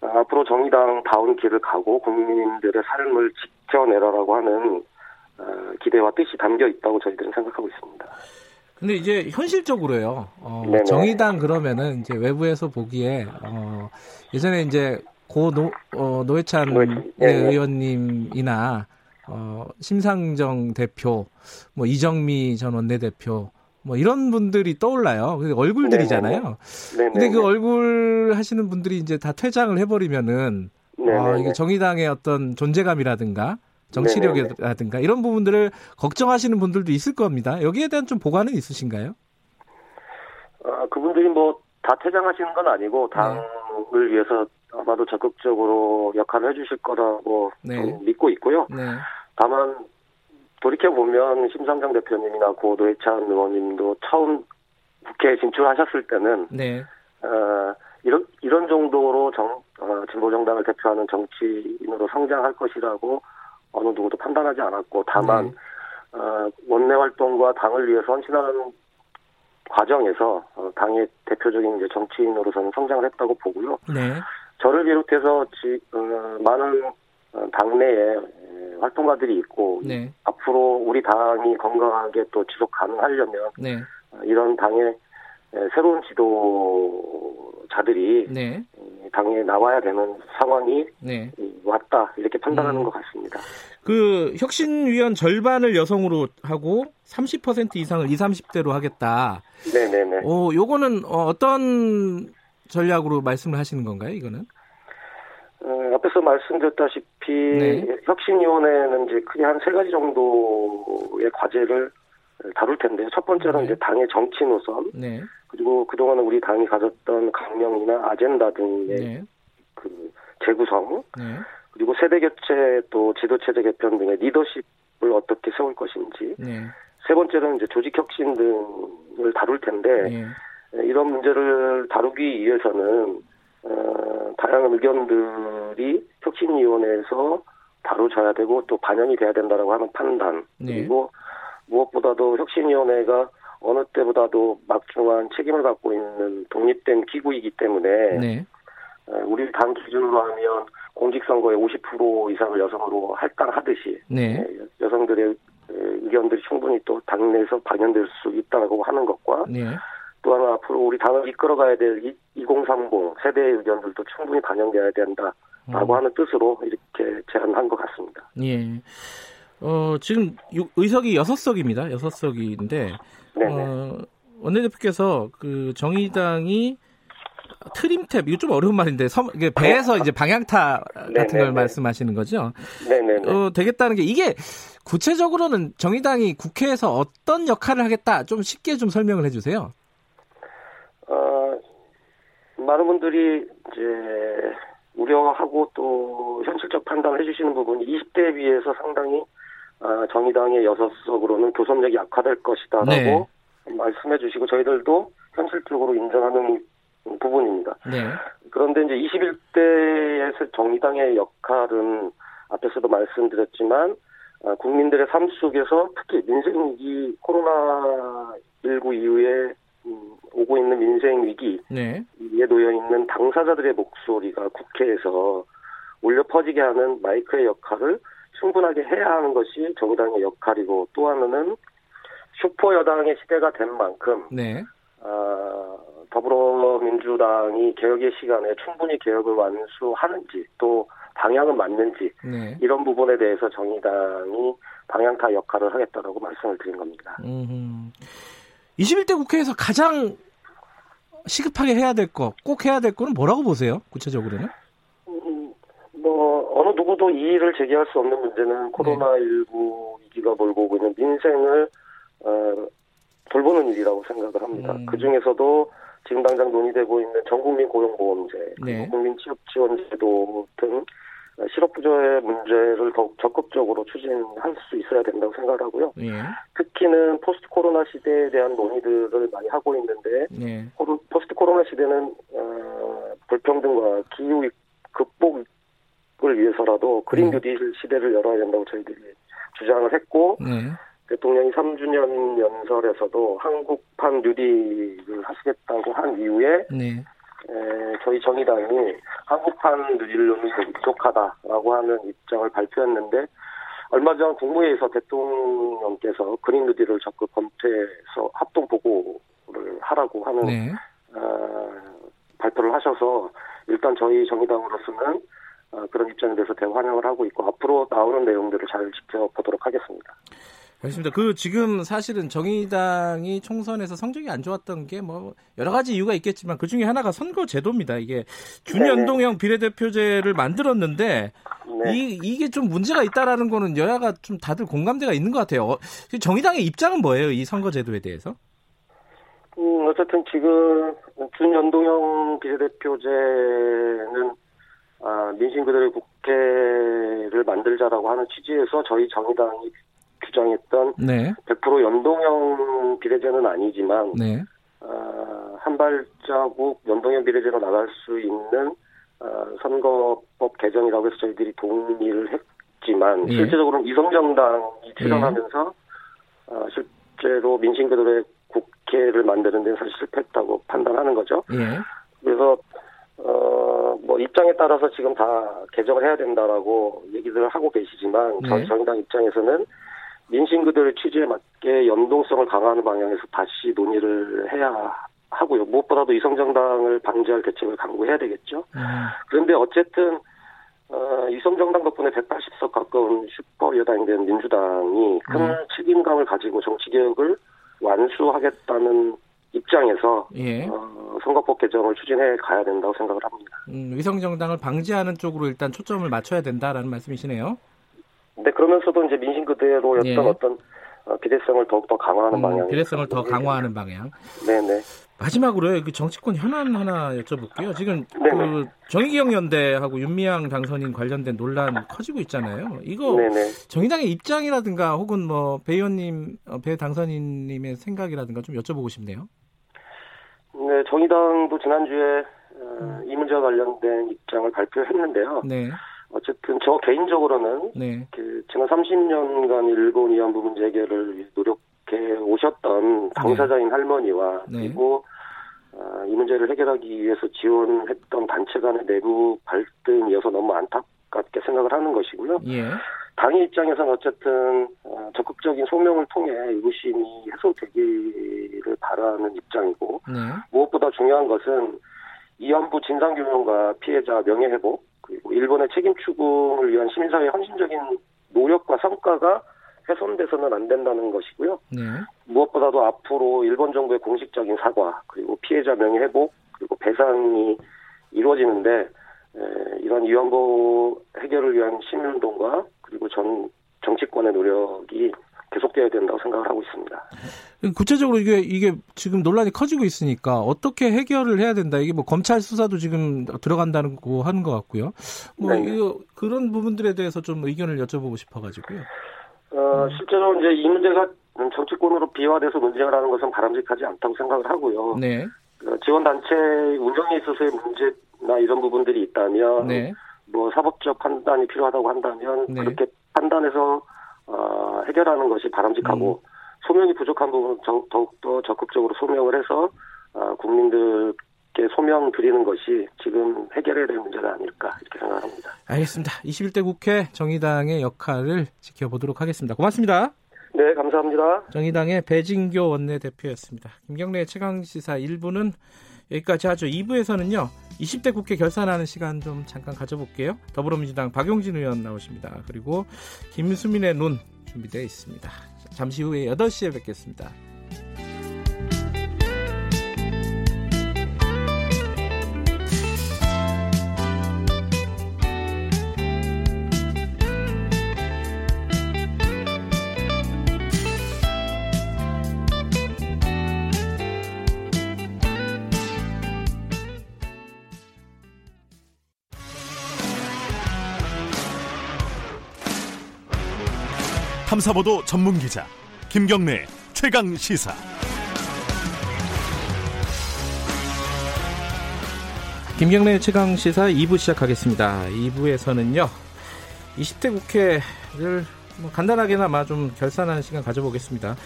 앞으로 정의당 다운 길을 가고 국민들의 삶을 지켜내라라고 하는 어, 기대와 뜻이 담겨 있다고 저희들은 생각하고 있습니다. 근데 이제 현실적으로요. 어, 정의당 그러면은 이제 외부에서 보기에 어, 예전에 이제 고 노, 어, 노회찬 네. 의원님이나 어, 심상정 대표, 뭐 이정미 전 원내대표, 뭐 이런 분들이 떠올라요. 얼굴들이잖아요. 네네. 근데 그 얼굴 하시는 분들이 이제 다 퇴장을 해버리면은 아, 이게 정의당의 어떤 존재감이라든가 정치력이라든가 이런 부분들을 걱정하시는 분들도 있을 겁니다. 여기에 대한 좀 보관은 있으신가요? 아, 그분들이 뭐 다 퇴장하시는 건 아니고 당을 네. 위해서 아마도 적극적으로 역할을 해주실 거라고 네. 믿고 있고요. 네. 다만 돌이켜 보면 심상정 대표님이나 고 노회찬 의원님도 처음 국회에 진출하셨을 때는 네. 어, 이런 이런 정도로 정 어, 진보 정당을 대표하는 정치인으로 성장할 것이라고 어느 누구도 판단하지 않았고 다만 네. 어, 원내 활동과 당을 위해 선신하는 과정에서 어, 당의 대표적인 이제 정치인으로서는 성장을 했다고 보고요. 네. 저를 비롯해서 지, 어, 많은 어, 당내에 활동가들이 있고 네. 앞으로 우리 당이 건강하게 또 지속 가능하려면 네. 어, 이런 당의 새로운 지도자들이 네. 당에 나와야 되는 상황이 네. 왔다 이렇게 판단하는 음. 것 같습니다. 그 혁신위원 절반을 여성으로 하고 30% 이상을 20, 30대로 하겠다. 네네네. 어, 요거는 어떤 전략으로 말씀을 하시는 건가요? 이거는? 어, 앞에서 말씀드렸다시피 네. 혁신위원회는 이제 크게 한 세 가지 정도의 과제를 다룰 텐데요. 첫 번째는 네. 이제 당의 정치 노선, 네. 그리고 그동안 우리 당이 가졌던 강령이나 아젠다 등의 네. 그 재구성, 네. 그리고 세대 교체 또 지도 체제 개편 등의 리더십을 어떻게 세울 것인지, 네. 세 번째는 이제 조직 혁신 등을 다룰 텐데 이런 문제를 다루기 위해서는 어, 다양한 의견들이 혁신위원회에서 다루져야 되고 또 반영이 돼야 된다라고 하는 판단 네. 그리고 무엇보다도 혁신위원회가 어느 때보다도 막중한 책임을 갖고 있는 독립된 기구이기 때문에 네. 어, 우리 당 기준으로 하면 공직선거의 50% 이상을 여성으로 할당하듯이 네. 네 여성들의 의견들이 충분히 또 당내에서 반영될 수 있다고 하는 것과 네. 또 하나 앞으로 우리 당을 이끌어가야 될 2030 세대의 의견들도 충분히 반영돼야 된다라고 음. 하는 뜻으로 이렇게 제안한 것 같습니다. 예. 어, 지금 의석이 6석입니다. 6석인데, 어, 원내대표께서 그 정의당이 트림탭 이거 좀 어려운 말인데 섬, 이게 배에서 이제 방향타 같은 네네네. 걸 말씀하시는 거죠? 네네. 어, 되겠다는 게 이게 구체적으로는 정의당이 국회에서 어떤 역할을 하겠다 좀 쉽게 좀 설명을 해주세요. 어, 많은 분들이 이제 우려하고 또 현실적 판단을 해주시는 부분이 20대에 비해서 상당히 어, 정의당의 여섯 석으로는 교섭력이 약화될 것이다라고 네. 말씀해 주시고 저희들도 현실적으로 인정하는 부분입니다. 네. 그런데 이제 21대에서 정의당의 역할은 앞에서도 말씀드렸지만 아, 국민들의 삶 속에서 특히 민생 위기 코로나 19 이후에 음, 오고 있는 민생 위기에 네. 놓여 있는 당사자들의 목소리가 국회에서 울려 퍼지게 하는 마이크의 역할을 충분하게 해야 하는 것이 정당의 역할이고 또 하나는 슈퍼 여당의 시대가 된 만큼 네. 어, 더불어민주당이 개혁의 시간에 충분히 개혁을 완수하는지 또 방향은 맞는지 네. 이런 부분에 대해서 정의당이 방향타 역할을 하겠다라고 말씀을 드린 겁니다. 음흠. 21대 국회에서 가장 시급하게 해야 될 거, 꼭 해야 될 거는 뭐라고 보세요? 구체적으로는? 음, 뭐 어느 누구도 이의를 제기할 수 없는 문제는 코로나19 네. 위기가 몰고 오고 있는 민생을 어, 돌보는 일이라고 생각을 합니다. 음. 그 중에서도 지금 당장 논의되고 있는 전국민 고용보험제, 네. 국민 취업지원제도 등 실업부조의 문제를 더욱 적극적으로 추진할 수 있어야 된다고 생각하고요. 예. 특히는 포스트 코로나 시대에 대한 논의들을 많이 하고 있는데 예. 포스트 코로나 시대는 어, 불평등과 기후 극복을 위해서라도 그린 뉴딜 예. 시대를 열어야 된다고 저희들이 주장을 했고 네. 대통령이 3주년 연설에서도 한국판 뉴딜을 하시겠다고 한 이후에 네. 에, 저희 정의당이 한국판 뉴딜론이 부족하다라고 하는 입장을 발표했는데 얼마 전 국무회의에서 대통령께서 그린 뉴딜을 적극 검토해서 합동 보고를 하라고 하는 네. 어, 발표를 하셔서 일단 저희 정의당으로서는 어, 그런 입장에 대해서 대환영을 하고 있고 앞으로 나오는 내용들을 잘 지켜보도록 하겠습니다. 알겠습니다. 그 지금 사실은 정의당이 총선에서 성적이 안 좋았던 게 뭐 여러 가지 이유가 있겠지만 그 중에 하나가 선거 제도입니다. 이게 준연동형 비례대표제를 만들었는데 네. 이 이게 좀 문제가 있다라는 거는 여야가 좀 다들 공감대가 있는 것 같아요. 어, 정의당의 입장은 뭐예요? 이 선거 제도에 대해서? 음, 어쨌든 지금 준연동형 비례대표제는 아, 민심 그대로의 국회를 만들자라고 하는 취지에서 저희 정의당이 주장했던 네. 100% 연동형 비례제는 아니지만 네. 어, 한 발자국 연동형 비례제로 나갈 수 있는 어, 선거법 개정이라고 해서 저희들이 동의를 했지만 예. 실제적으로는 이성정당이 출연하면서 예. 어, 실제로 민심 그대로의 국회를 만드는 데는 사실 실패했다고 판단하는 거죠. 예. 그래서 어, 뭐, 입장에 따라서 지금 다 개정을 해야 된다라고 얘기를 하고 계시지만, 네. 저희 정의당 입장에서는 민심 그대로의 취지에 맞게 연동성을 강화하는 방향에서 다시 논의를 해야 하고요. 무엇보다도 이성정당을 방지할 대책을 강구해야 되겠죠. 음. 그런데 어쨌든 어, 이성정당 덕분에 180석 가까운 슈퍼 여당이 된 민주당이 큰 음. 책임감을 가지고 정치개혁을 완수하겠다는 입장에서 예. 어, 선거법 개정을 추진해 가야 된다고 생각을 합니다. 음, 위성정당을 방지하는 쪽으로 일단 초점을 맞춰야 된다라는 말씀이시네요. 근데 그러면서도 이제 민심 그대로였던 예. 어떤 어, 비대성을 더욱더 강화하는 음, 방향. 비대성을 더 강화하는 방향. 네네. 마지막으로 그 정치권 현안 하나 여쭤볼게요. 지금 네네. 그 정의기억 연대하고 윤미향 당선인 관련된 논란 커지고 있잖아요. 이거 네네. 정의당의 입장이라든가 혹은 뭐 배 의원님, 어, 배 당선인님의 생각이라든가 좀 여쭤보고 싶네요. 네, 정의당도 지난주에 어, 이 문제와 관련된 입장을 발표했는데요. 네. 어쨌든 저 개인적으로는 네. 그 지난 30년간 일본 위안부 문제 해결을 노력해 오셨던 네. 당사자인 네. 할머니와 그리고 어, 이 문제를 해결하기 위해서 지원했던 단체 간의 내부 갈등이어서 너무 안타깝게 생각을 하는 것이고요. 예. 당의 입장에서는 어쨌든 어, 적극적인 소명을 통해 의구심이 해소되기를 바라는 입장이고 네. 무엇보다 중요한 것은 이안부 진상규명과 피해자 명예회복 그리고 일본의 책임 추궁을 위한 시민사회의 헌신적인 노력과 성과가 훼손돼서는 안 된다는 것이고요. 네. 무엇보다도 앞으로 일본 정부의 공식적인 사과 그리고 피해자 명예 회복 그리고 배상이 이루어지는데 에, 이런 위안부 해결을 위한 시민운동과 그리고 전 정치권의 노력이 된다고 생각을 하고 있습니다. 구체적으로 이게 이게 지금 논란이 커지고 있으니까 어떻게 해결을 해야 된다. 이게 뭐 검찰 수사도 지금 들어간다는 거 하는 것 같고요. 뭐 네. 이거 그런 부분들에 대해서 좀 의견을 여쭤보고 싶어가지고요. 어, 실제로 이제 이 문제가 정치권으로 비화돼서 논쟁을 하는 것은 바람직하지 않다고 생각을 하고요. 네. 어, 지원 단체 운영에 있어서의 문제나 이런 부분들이 있다면 네. 뭐 사법적 판단이 필요하다고 한다면 네. 그렇게 판단해서 어, 해결하는 것이 바람직하고 음. 소명이 부족한 부분은 더욱더 적극적으로 소명을 해서 어, 국민들께 소명 드리는 것이 지금 해결해야 될 문제가 아닐까 이렇게 생각합니다. 알겠습니다. 21대 국회 정의당의 역할을 지켜보도록 하겠습니다. 고맙습니다. 네, 감사합니다. 정의당의 배진교 원내대표였습니다. 김경래 최강시사 1부는 여기까지 하죠. 2부에서는요. 20대 국회 결산하는 시간 좀 잠깐 가져볼게요. 더불어민주당 박용진 의원 나오십니다. 그리고 김수민의 눈 준비되어 있습니다. 잠시 후에 8시에 뵙겠습니다. 탐사보도 전문 기자 김경래 최강 시사. 김경래 최강 시사 2부 시작하겠습니다. 2부에서는요. 20대 국회를 뭐 간단하게나마 좀 결산하는 시간 가져보겠습니다.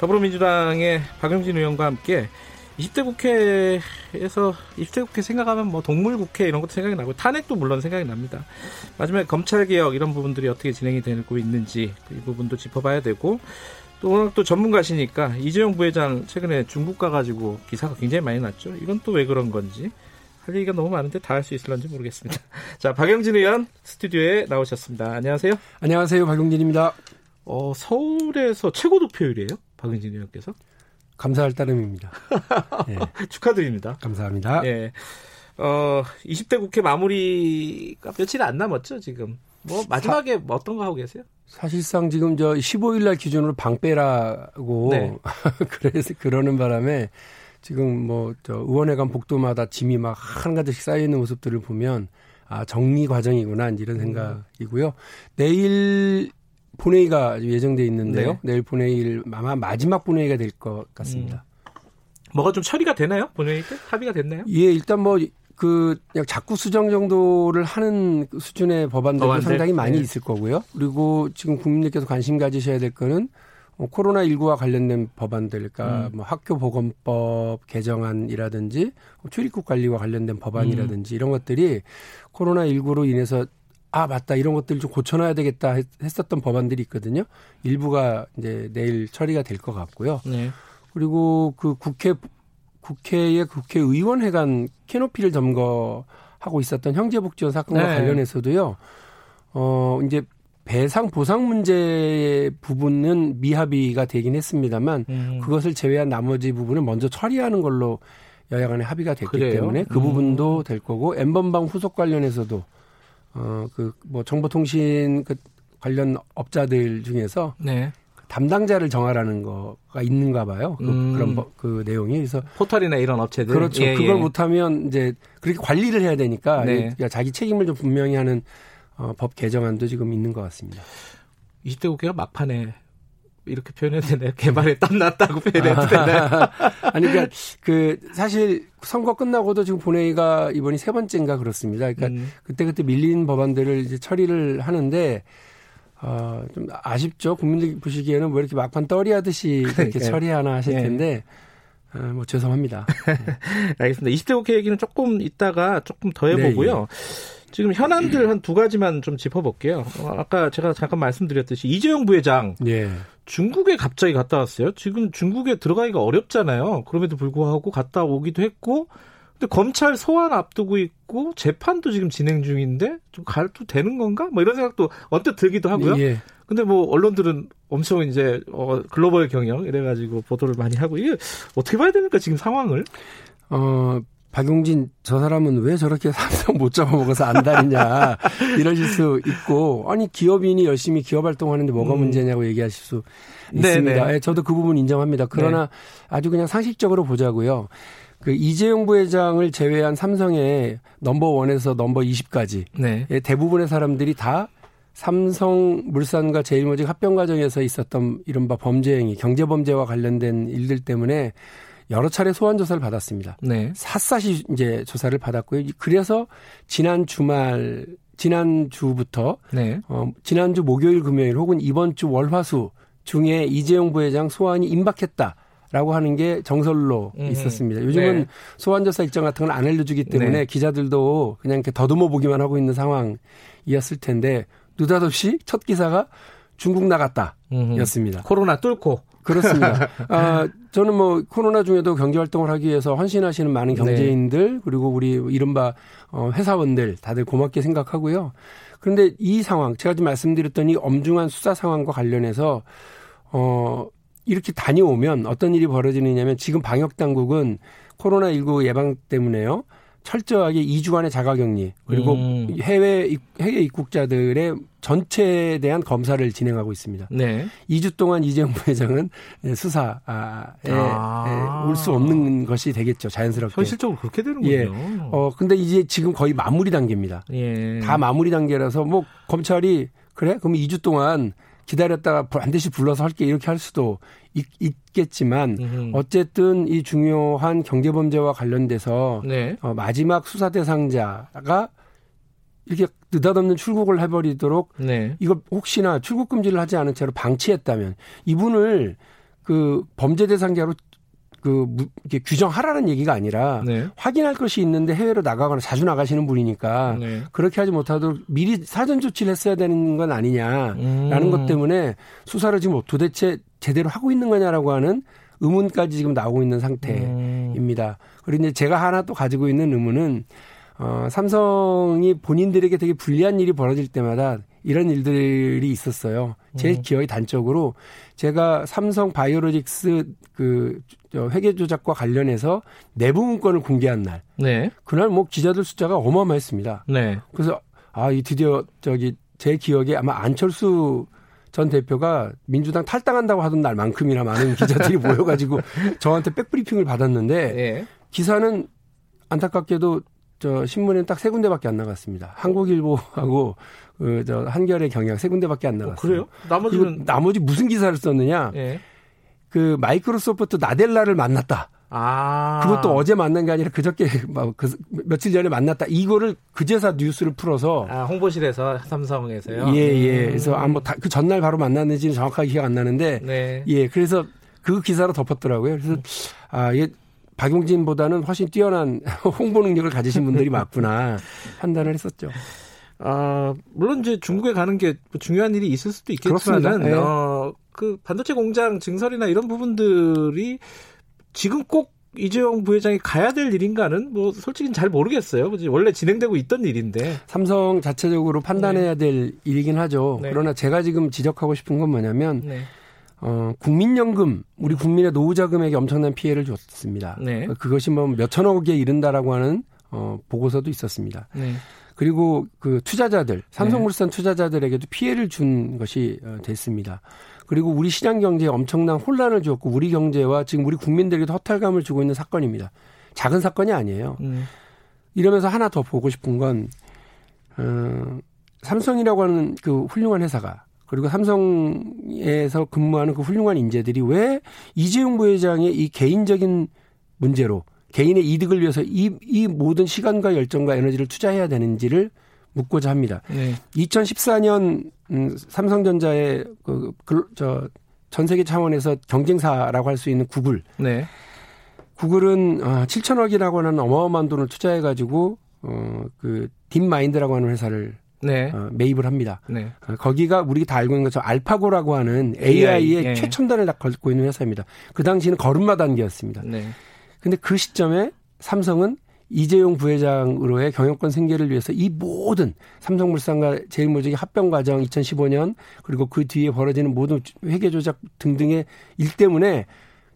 더불어민주당의 박용진 의원과 함께 20대 국회에서 20대 국회 생각하면 뭐 동물 국회 이런 것도 생각이 나고 탄핵도 물론 생각이 납니다. 마지막에 검찰 개혁 이런 부분들이 어떻게 진행이 되고 있는지 이 부분도 짚어봐야 되고 또 오늘 또 전문가시니까 이재용 부회장 최근에 중국 가가지고 기사가 굉장히 많이 났죠. 이건 또 왜 그런 건지 할 얘기가 너무 많은데 다 할 수 있을런지 모르겠습니다. 자, 박영진 의원 스튜디오에 나오셨습니다. 안녕하세요. 안녕하세요. 박영진입니다. 어, 서울에서 최고 득표율이에요? 박영진 의원께서? 감사할 따름입니다. 예. 축하드립니다. 감사합니다. 예. 어, 20대 국회 마무리가 며칠 안 남았죠, 지금. 뭐, 마지막에 사, 뭐 어떤 거 하고 계세요? 사실상 지금 저 15일 날 기준으로 방빼라고. 네. 그래서 그러는 바람에 지금 뭐, 저 의원회관 복도마다 짐이 막 한가득씩 쌓여 있는 모습들을 보면 아, 정리 과정이구나, 이런 음. 생각이고요. 내일 본회의가 예정돼 있는데요. 네. 내일 본회의를 아마 마지막 본회의가 될 것 같습니다. 음. 뭐가 좀 처리가 되나요? 본회의 때 합의가 됐나요? 예, 일단 뭐 그 그냥 자꾸 수정 정도를 하는 수준의 법안들도 법안들? 상당히 많이 네. 있을 거고요. 그리고 지금 국민들께서 관심 가지셔야 될 거는 어, 코로나 19과 관련된 법안들, 그러니까 음. 뭐 학교 보건법 개정안이라든지 뭐 출입국 관리와 관련된 법안이라든지 음. 이런 것들이 코로나 19로 인해서 아 맞다 이런 것들 좀 고쳐놔야 되겠다 했었던 법안들이 있거든요. 일부가 이제 내일 처리가 될 것 같고요. 네. 그리고 그 국회 국회의 국회의원회관 캐노피를 점거하고 있었던 형제복지원 사건과 네. 관련해서도요. 어 이제 배상 보상 문제 부분은 미합의가 되긴 했습니다만 음. 그것을 제외한 나머지 부분을 먼저 처리하는 걸로 여야 간에 합의가 됐기 그래요? 때문에 그 음. 부분도 될 거고 엠번방 후속 관련해서도 어, 그, 뭐, 정보통신 그 관련 업자들 중에서 네. 담당자를 정하라는 거가 있는가 봐요. 그, 음. 그런 버, 그 내용이. 그래서. 포털이나 이런 업체들. 그렇죠. 예, 그걸 예. 못하면 이제 그렇게 관리를 해야 되니까 네. 자기 책임을 좀 분명히 하는 어, 법 개정안도 지금 있는 것 같습니다. 20대 국회가 막판에 이렇게 표현해도 되나요? 개발에 땀 났다고 표현해도 되나요? 아니, 그러니까 그 사실 선거 끝나고도 지금 본회의가 이번이 세 번째인가 그렇습니다. 그러니까 음. 그때그때 밀린 법안들을 이제 처리를 하는데 어, 좀 아쉽죠. 국민들 보시기에는 뭐 이렇게 막판 떨이하듯이 이렇게 처리하나 하실 예. 텐데 어, 뭐 죄송합니다. 알겠습니다. 20대 국회 얘기는 조금 이따가 조금 더 해보고요. 네, 예. 지금 현안들 한 두 가지만 좀 짚어볼게요. 어, 아까 제가 잠깐 말씀드렸듯이 이재용 부회장 예. 중국에 갑자기 갔다 왔어요. 지금 중국에 들어가기가 어렵잖아요. 그럼에도 불구하고 갔다 오기도 했고, 근데 검찰 소환 앞두고 있고 재판도 지금 진행 중인데 좀 가도 되는 건가? 뭐 이런 생각도 언뜻 들기도 하고요. 예. 근데 뭐 언론들은 엄청 이제 어 글로벌 경영 이래가지고 보도를 많이 하고 이게 어떻게 봐야 됩니까 지금 상황을? 어 박용진 저 사람은 왜 저렇게 삼성 못 잡아먹어서 안달이냐 이러실 수 있고 아니 기업인이 열심히 기업 활동하는데 뭐가 음. 문제냐고 얘기하실 수 있습니다. 네, 저도 그 부분 인정합니다. 그러나 네. 아주 그냥 상식적으로 보자고요. 그 이재용 부회장을 제외한 삼성의 넘버 원에서 넘버 20까지 네. 대부분의 사람들이 다 삼성 물산과 제일모직 합병 과정에서 있었던 이른바 범죄 행위, 경제 범죄와 관련된 일들 때문에 여러 차례 소환 조사를 받았습니다. 네. 샅샅이 이제 조사를 받았고요. 그래서 지난 주말 지난 주부터 네. 어, 지난주 목요일 금요일 혹은 이번 주 월화수 중에 이재용 부회장 소환이 임박했다. 라고 하는 게 정설로 음. 있었습니다. 요즘은 네. 소환조사 일정 같은 건안 알려주기 때문에 네. 기자들도 그냥 이렇게 더듬어 보기만 하고 있는 상황이었을 텐데 느닷없이 첫 기사가 중국 나갔다 였습니다. 코로나 뚫고. 그렇습니다. 아, 저는 뭐 코로나 중에도 경제 활동을 하기 위해서 헌신하시는 많은 네. 경제인들 네. 그리고 우리 이른바 어, 회사원들 다들 고맙게 생각하고요. 그런데 이 상황 제가 지금 말씀드렸던 이 엄중한 수사 상황과 관련해서 어 이렇게 다녀오면 어떤 일이 벌어지느냐면 지금 방역 당국은 코로나 19 예방 때문에요. 철저하게 2주간의 자가격리 그리고 음. 해외 해외 입국자들의 전체에 대한 검사를 진행하고 있습니다. 네. 2주 동안 이재용 부회장은 수사에 아. 올수 없는 것이 되겠죠. 자연스럽게. 현실적으로 그렇게 되는군요. 예. 어 근데 이제 지금 거의 마무리 단계입니다. 예. 다 마무리 단계라서 뭐 검찰이 그래? 그럼 2주 동안 기다렸다가 반드시 불러서 할게 이렇게 할 수도 있, 겠지만 어쨌든 이 중요한 경제 범죄와 관련돼서 네. 어, 마지막 수사 대상자가 이렇게 느닷없는 출국을 해버리도록 네. 이걸 혹시나 출국 금지를 하지 않은 채로 방치했다면 이분을 그 범죄 대상자로 그 이렇게 규정하라는 얘기가 아니라 네. 확인할 것이 있는데 해외로 나가거나 자주 나가시는 분이니까 네. 그렇게 하지 못하도록 미리 사전 조치를 했어야 되는 건 아니냐라는 음. 것 때문에 수사를 지금 도대체 제대로 하고 있는 거냐라고 하는 의문까지 지금 나오고 있는 상태입니다. 음. 그리고 이제 제가 하나 또 가지고 있는 의문은 어, 삼성이 본인들에게 되게 불리한 일이 벌어질 때마다 이런 일들이 있었어요. 제 음. 기억이 단적으로 제가 삼성 바이오로직스 그 회계 조작과 관련해서 내부 문건을 공개한 날. 네. 그날 뭐 기자들 숫자가 어마어마했습니다. 네. 그래서 아, 이 드디어 저기 제 기억에 아마 안철수 전 대표가 민주당 탈당한다고 하던 날만큼이나 많은 기자들이 모여가지고 저한테 백브리핑을 받았는데 네. 기사는 안타깝게도 저 신문에는 딱 세 군데밖에 안 나갔습니다. 한국일보하고 그저 한겨레 경향 세 군데밖에 안 나갔어요. 어, 그래요? 나머지는 나머지 무슨 기사를 썼느냐? 예. 그 마이크로소프트 나델라를 만났다. 아. 그것도 어제 만난 게 아니라 그저께 그 며칠 전에 만났다. 이거를 그제사 뉴스를 풀어서 아, 홍보실에서 삼성에서요. 예, 예. 그래서 아 뭐그 전날 바로 만났는지는 정확하게 기억 안 나는데 네. 예. 그래서 그 기사로 덮었더라고요. 그래서 아, 예. 박용진보다는 훨씬 뛰어난 홍보 능력을 가지신 분들이 맞구나 판단을 했었죠. 아, 물론 이제 중국에 가는 게 뭐 중요한 일이 있을 수도 있겠지만은 네. 어, 그 반도체 공장 증설이나 이런 부분들이 지금 꼭 이재용 부회장이 가야 될 일인가는 뭐 솔직히 잘 모르겠어요. 원래 진행되고 있던 일인데. 삼성 자체적으로 판단해야 네. 될 일이긴 하죠. 네. 그러나 제가 지금 지적하고 싶은 건 뭐냐면 네. 어, 국민연금, 우리 국민의 노후자금에게 엄청난 피해를 줬습니다. 네. 그것이 뭐 몇천억에 이른다라고 하는 어, 보고서도 있었습니다. 네. 그리고 그 투자자들, 삼성물산 네. 투자자들에게도 피해를 준 것이 어, 됐습니다. 그리고 우리 시장 경제에 엄청난 혼란을 주었고 우리 경제와 지금 우리 국민들에게도 허탈감을 주고 있는 사건입니다. 작은 사건이 아니에요. 음. 이러면서 하나 더 보고 싶은 건 어, 삼성이라고 하는 그 훌륭한 회사가 그리고 삼성에서 근무하는 그 훌륭한 인재들이 왜 이재용 부회장의 이 개인적인 문제로 개인의 이득을 위해서 이, 이 모든 시간과 열정과 에너지를 투자해야 되는지를 묻고자 합니다. 네. 2014년 음, 삼성전자의 그, 그, 저, 전 세계 차원에서 경쟁사라고 할 수 있는 구글. 네. 구글은 어, 7천억이라고 하는 어마어마한 돈을 투자해가지고 어, 그 딥마인드라고 하는 회사를 네. 어, 매입을 합니다. 네. 어, 거기가 우리가 다 알고 있는 것처럼 알파고라고 하는 AI의 AI, 네. 최첨단을 다 걸고 있는 회사입니다. 그 당시에는 걸음마 단계였습니다. 네. 근데 그 시점에 삼성은 이재용 부회장으로의 경영권 생계를 위해서 이 모든 삼성물산과 제일모직의 합병 과정 2015년 그리고 그 뒤에 벌어지는 모든 회계 조작 등등의 일 때문에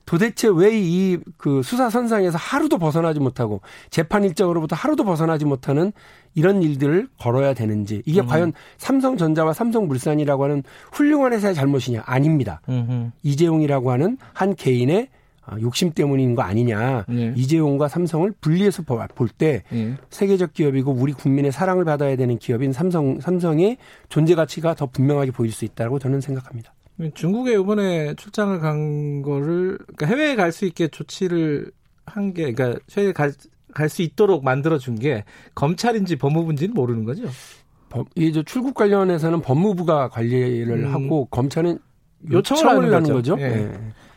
도대체 왜 이 그 수사 선상에서 하루도 벗어나지 못하고 재판 일정으로부터 하루도 벗어나지 못하는 이런 일들을 걸어야 되는지 이게 음. 과연 삼성전자와 삼성물산이라고 하는 훌륭한 회사의 잘못이냐 아닙니다. 음흠. 이재용이라고 하는 한 개인의 아, 욕심 때문인 거 아니냐. 네. 이재용과 삼성을 분리해서 볼때 네. 세계적 기업이고 우리 국민의 사랑을 받아야 되는 기업인 삼성 삼성의 존재 가치가 더 분명하게 보일 수 있다고 저는 생각합니다. 중국에 이번에 출장을 간 거를 그러니까 해외에 갈 수 있게 조치를 한 게 그러니까 해외에 갈수 있도록 만들어 준 게 검찰인지 법무부인지는 모르는 거죠. 이제 출국 관련해서는 법무부가 관리를 음. 하고 검찰은 요청을, 요청을 하는 거죠. 거죠. 예. 네.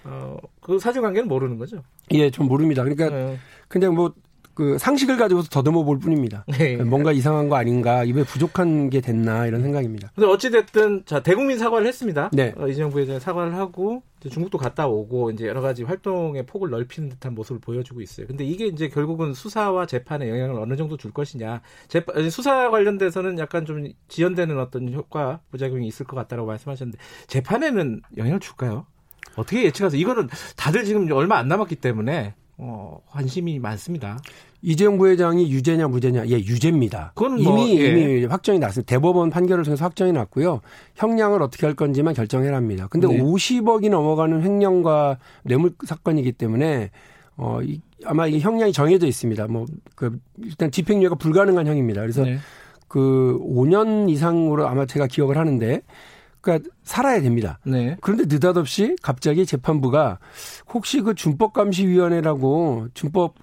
어, 그 사실관계는 모르는 거죠? 예, 좀 모릅니다. 그러니까 네. 그냥 뭐 그 상식을 가지고서 더듬어 볼 뿐입니다. 네. 뭔가 이상한 거 아닌가, 입에 부족한 게 됐나 이런 생각입니다. 근데 어찌 됐든 자 대국민 사과를 했습니다. 네. 어, 이재용 부회장이 사과를 하고 중국도 갔다 오고 이제 여러 가지 활동의 폭을 넓히는 듯한 모습을 보여주고 있어요. 근데 이게 이제 결국은 수사와 재판에 영향을 어느 정도 줄 것이냐. 재판, 수사 관련돼서는 약간 좀 지연되는 어떤 효과 부작용이 있을 것 같다라고 말씀하셨는데 재판에는 영향을 줄까요? 어떻게 예측하세요? 이거는 다들 지금 얼마 안 남았기 때문에 어, 관심이 많습니다. 이재용 부회장이 유죄냐 무죄냐 예 유죄입니다. 그건 뭐, 이미 예. 이미 확정이 났습니다. 대법원 판결을 통해서 확정이 났고요. 형량을 어떻게 할 건지만 결정해라 합니다. 근데 네. 50억이 넘어가는 횡령과 뇌물 사건이기 때문에 어 이, 아마 이게 형량이 정해져 있습니다. 뭐 그 일단 집행유예가 불가능한 형입니다. 그래서 네. 그 5년 이상으로 아마 제가 기억을 하는데 그러니까 살아야 됩니다. 네. 그런데 느닷없이 갑자기 재판부가 혹시 그 준법감시위원회라고 준법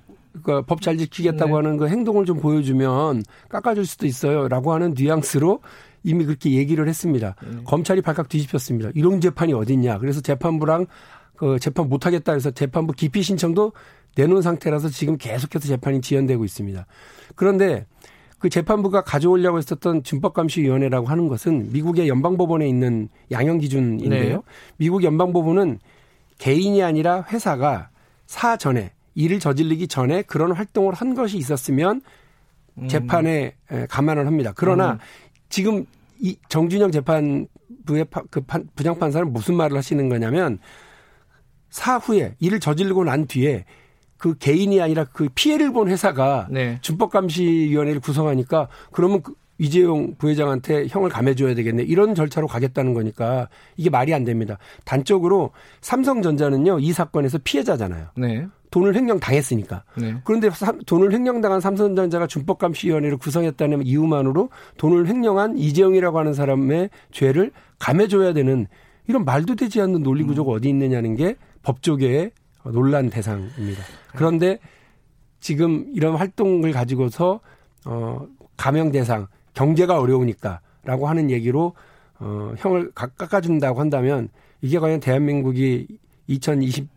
그러니까 법 잘 지키겠다고 네. 하는 그 행동을 좀 보여주면 깎아줄 수도 있어요라고 하는 뉘앙스로 이미 그렇게 얘기를 했습니다. 네. 검찰이 발칵 뒤집혔습니다. 이런 재판이 어딨냐. 그래서 재판부랑 그 재판 못하겠다 해서 재판부 기피 신청도 내놓은 상태라서 지금 계속해서 재판이 지연되고 있습니다. 그런데 그 재판부가 가져오려고 했었던 준법감시위원회라고 하는 것은 미국의 연방법원에 있는 양형 기준인데요. 네. 미국 연방법원은 개인이 아니라 회사가 사전에 일을 저질리기 전에 그런 활동을 한 것이 있었으면 음. 재판에 감안을 합니다. 그러나 음. 지금 이 정준영 재판부의 그 부장판사는 무슨 말을 하시는 거냐면 사후에 일을 저지르고 난 뒤에 그 개인이 아니라 그 피해를 본 회사가 네. 준법감시위원회를 구성하니까 그러면 그 이재용 부회장한테 형을 감해줘야 되겠네. 이런 절차로 가겠다는 거니까 이게 말이 안 됩니다. 단적으로 삼성전자는요, 이 사건에서 피해자잖아요. 네. 돈을 횡령 당했으니까. 네. 그런데 돈을 횡령당한 삼성전자가 준법감시위원회를 구성했다는 이유만으로 돈을 횡령한 이재용이라고 하는 사람의 죄를 감해줘야 되는 이런 말도 되지 않는 논리 구조가 음. 어디 있느냐는 게 법조계의 논란 대상입니다. 그런데 지금 이런 활동을 가지고서 어 감형 대상 경제가 어려우니까라고 하는 얘기로 어 형을 깎아준다고 한다면 이게 과연 대한민국이 2021년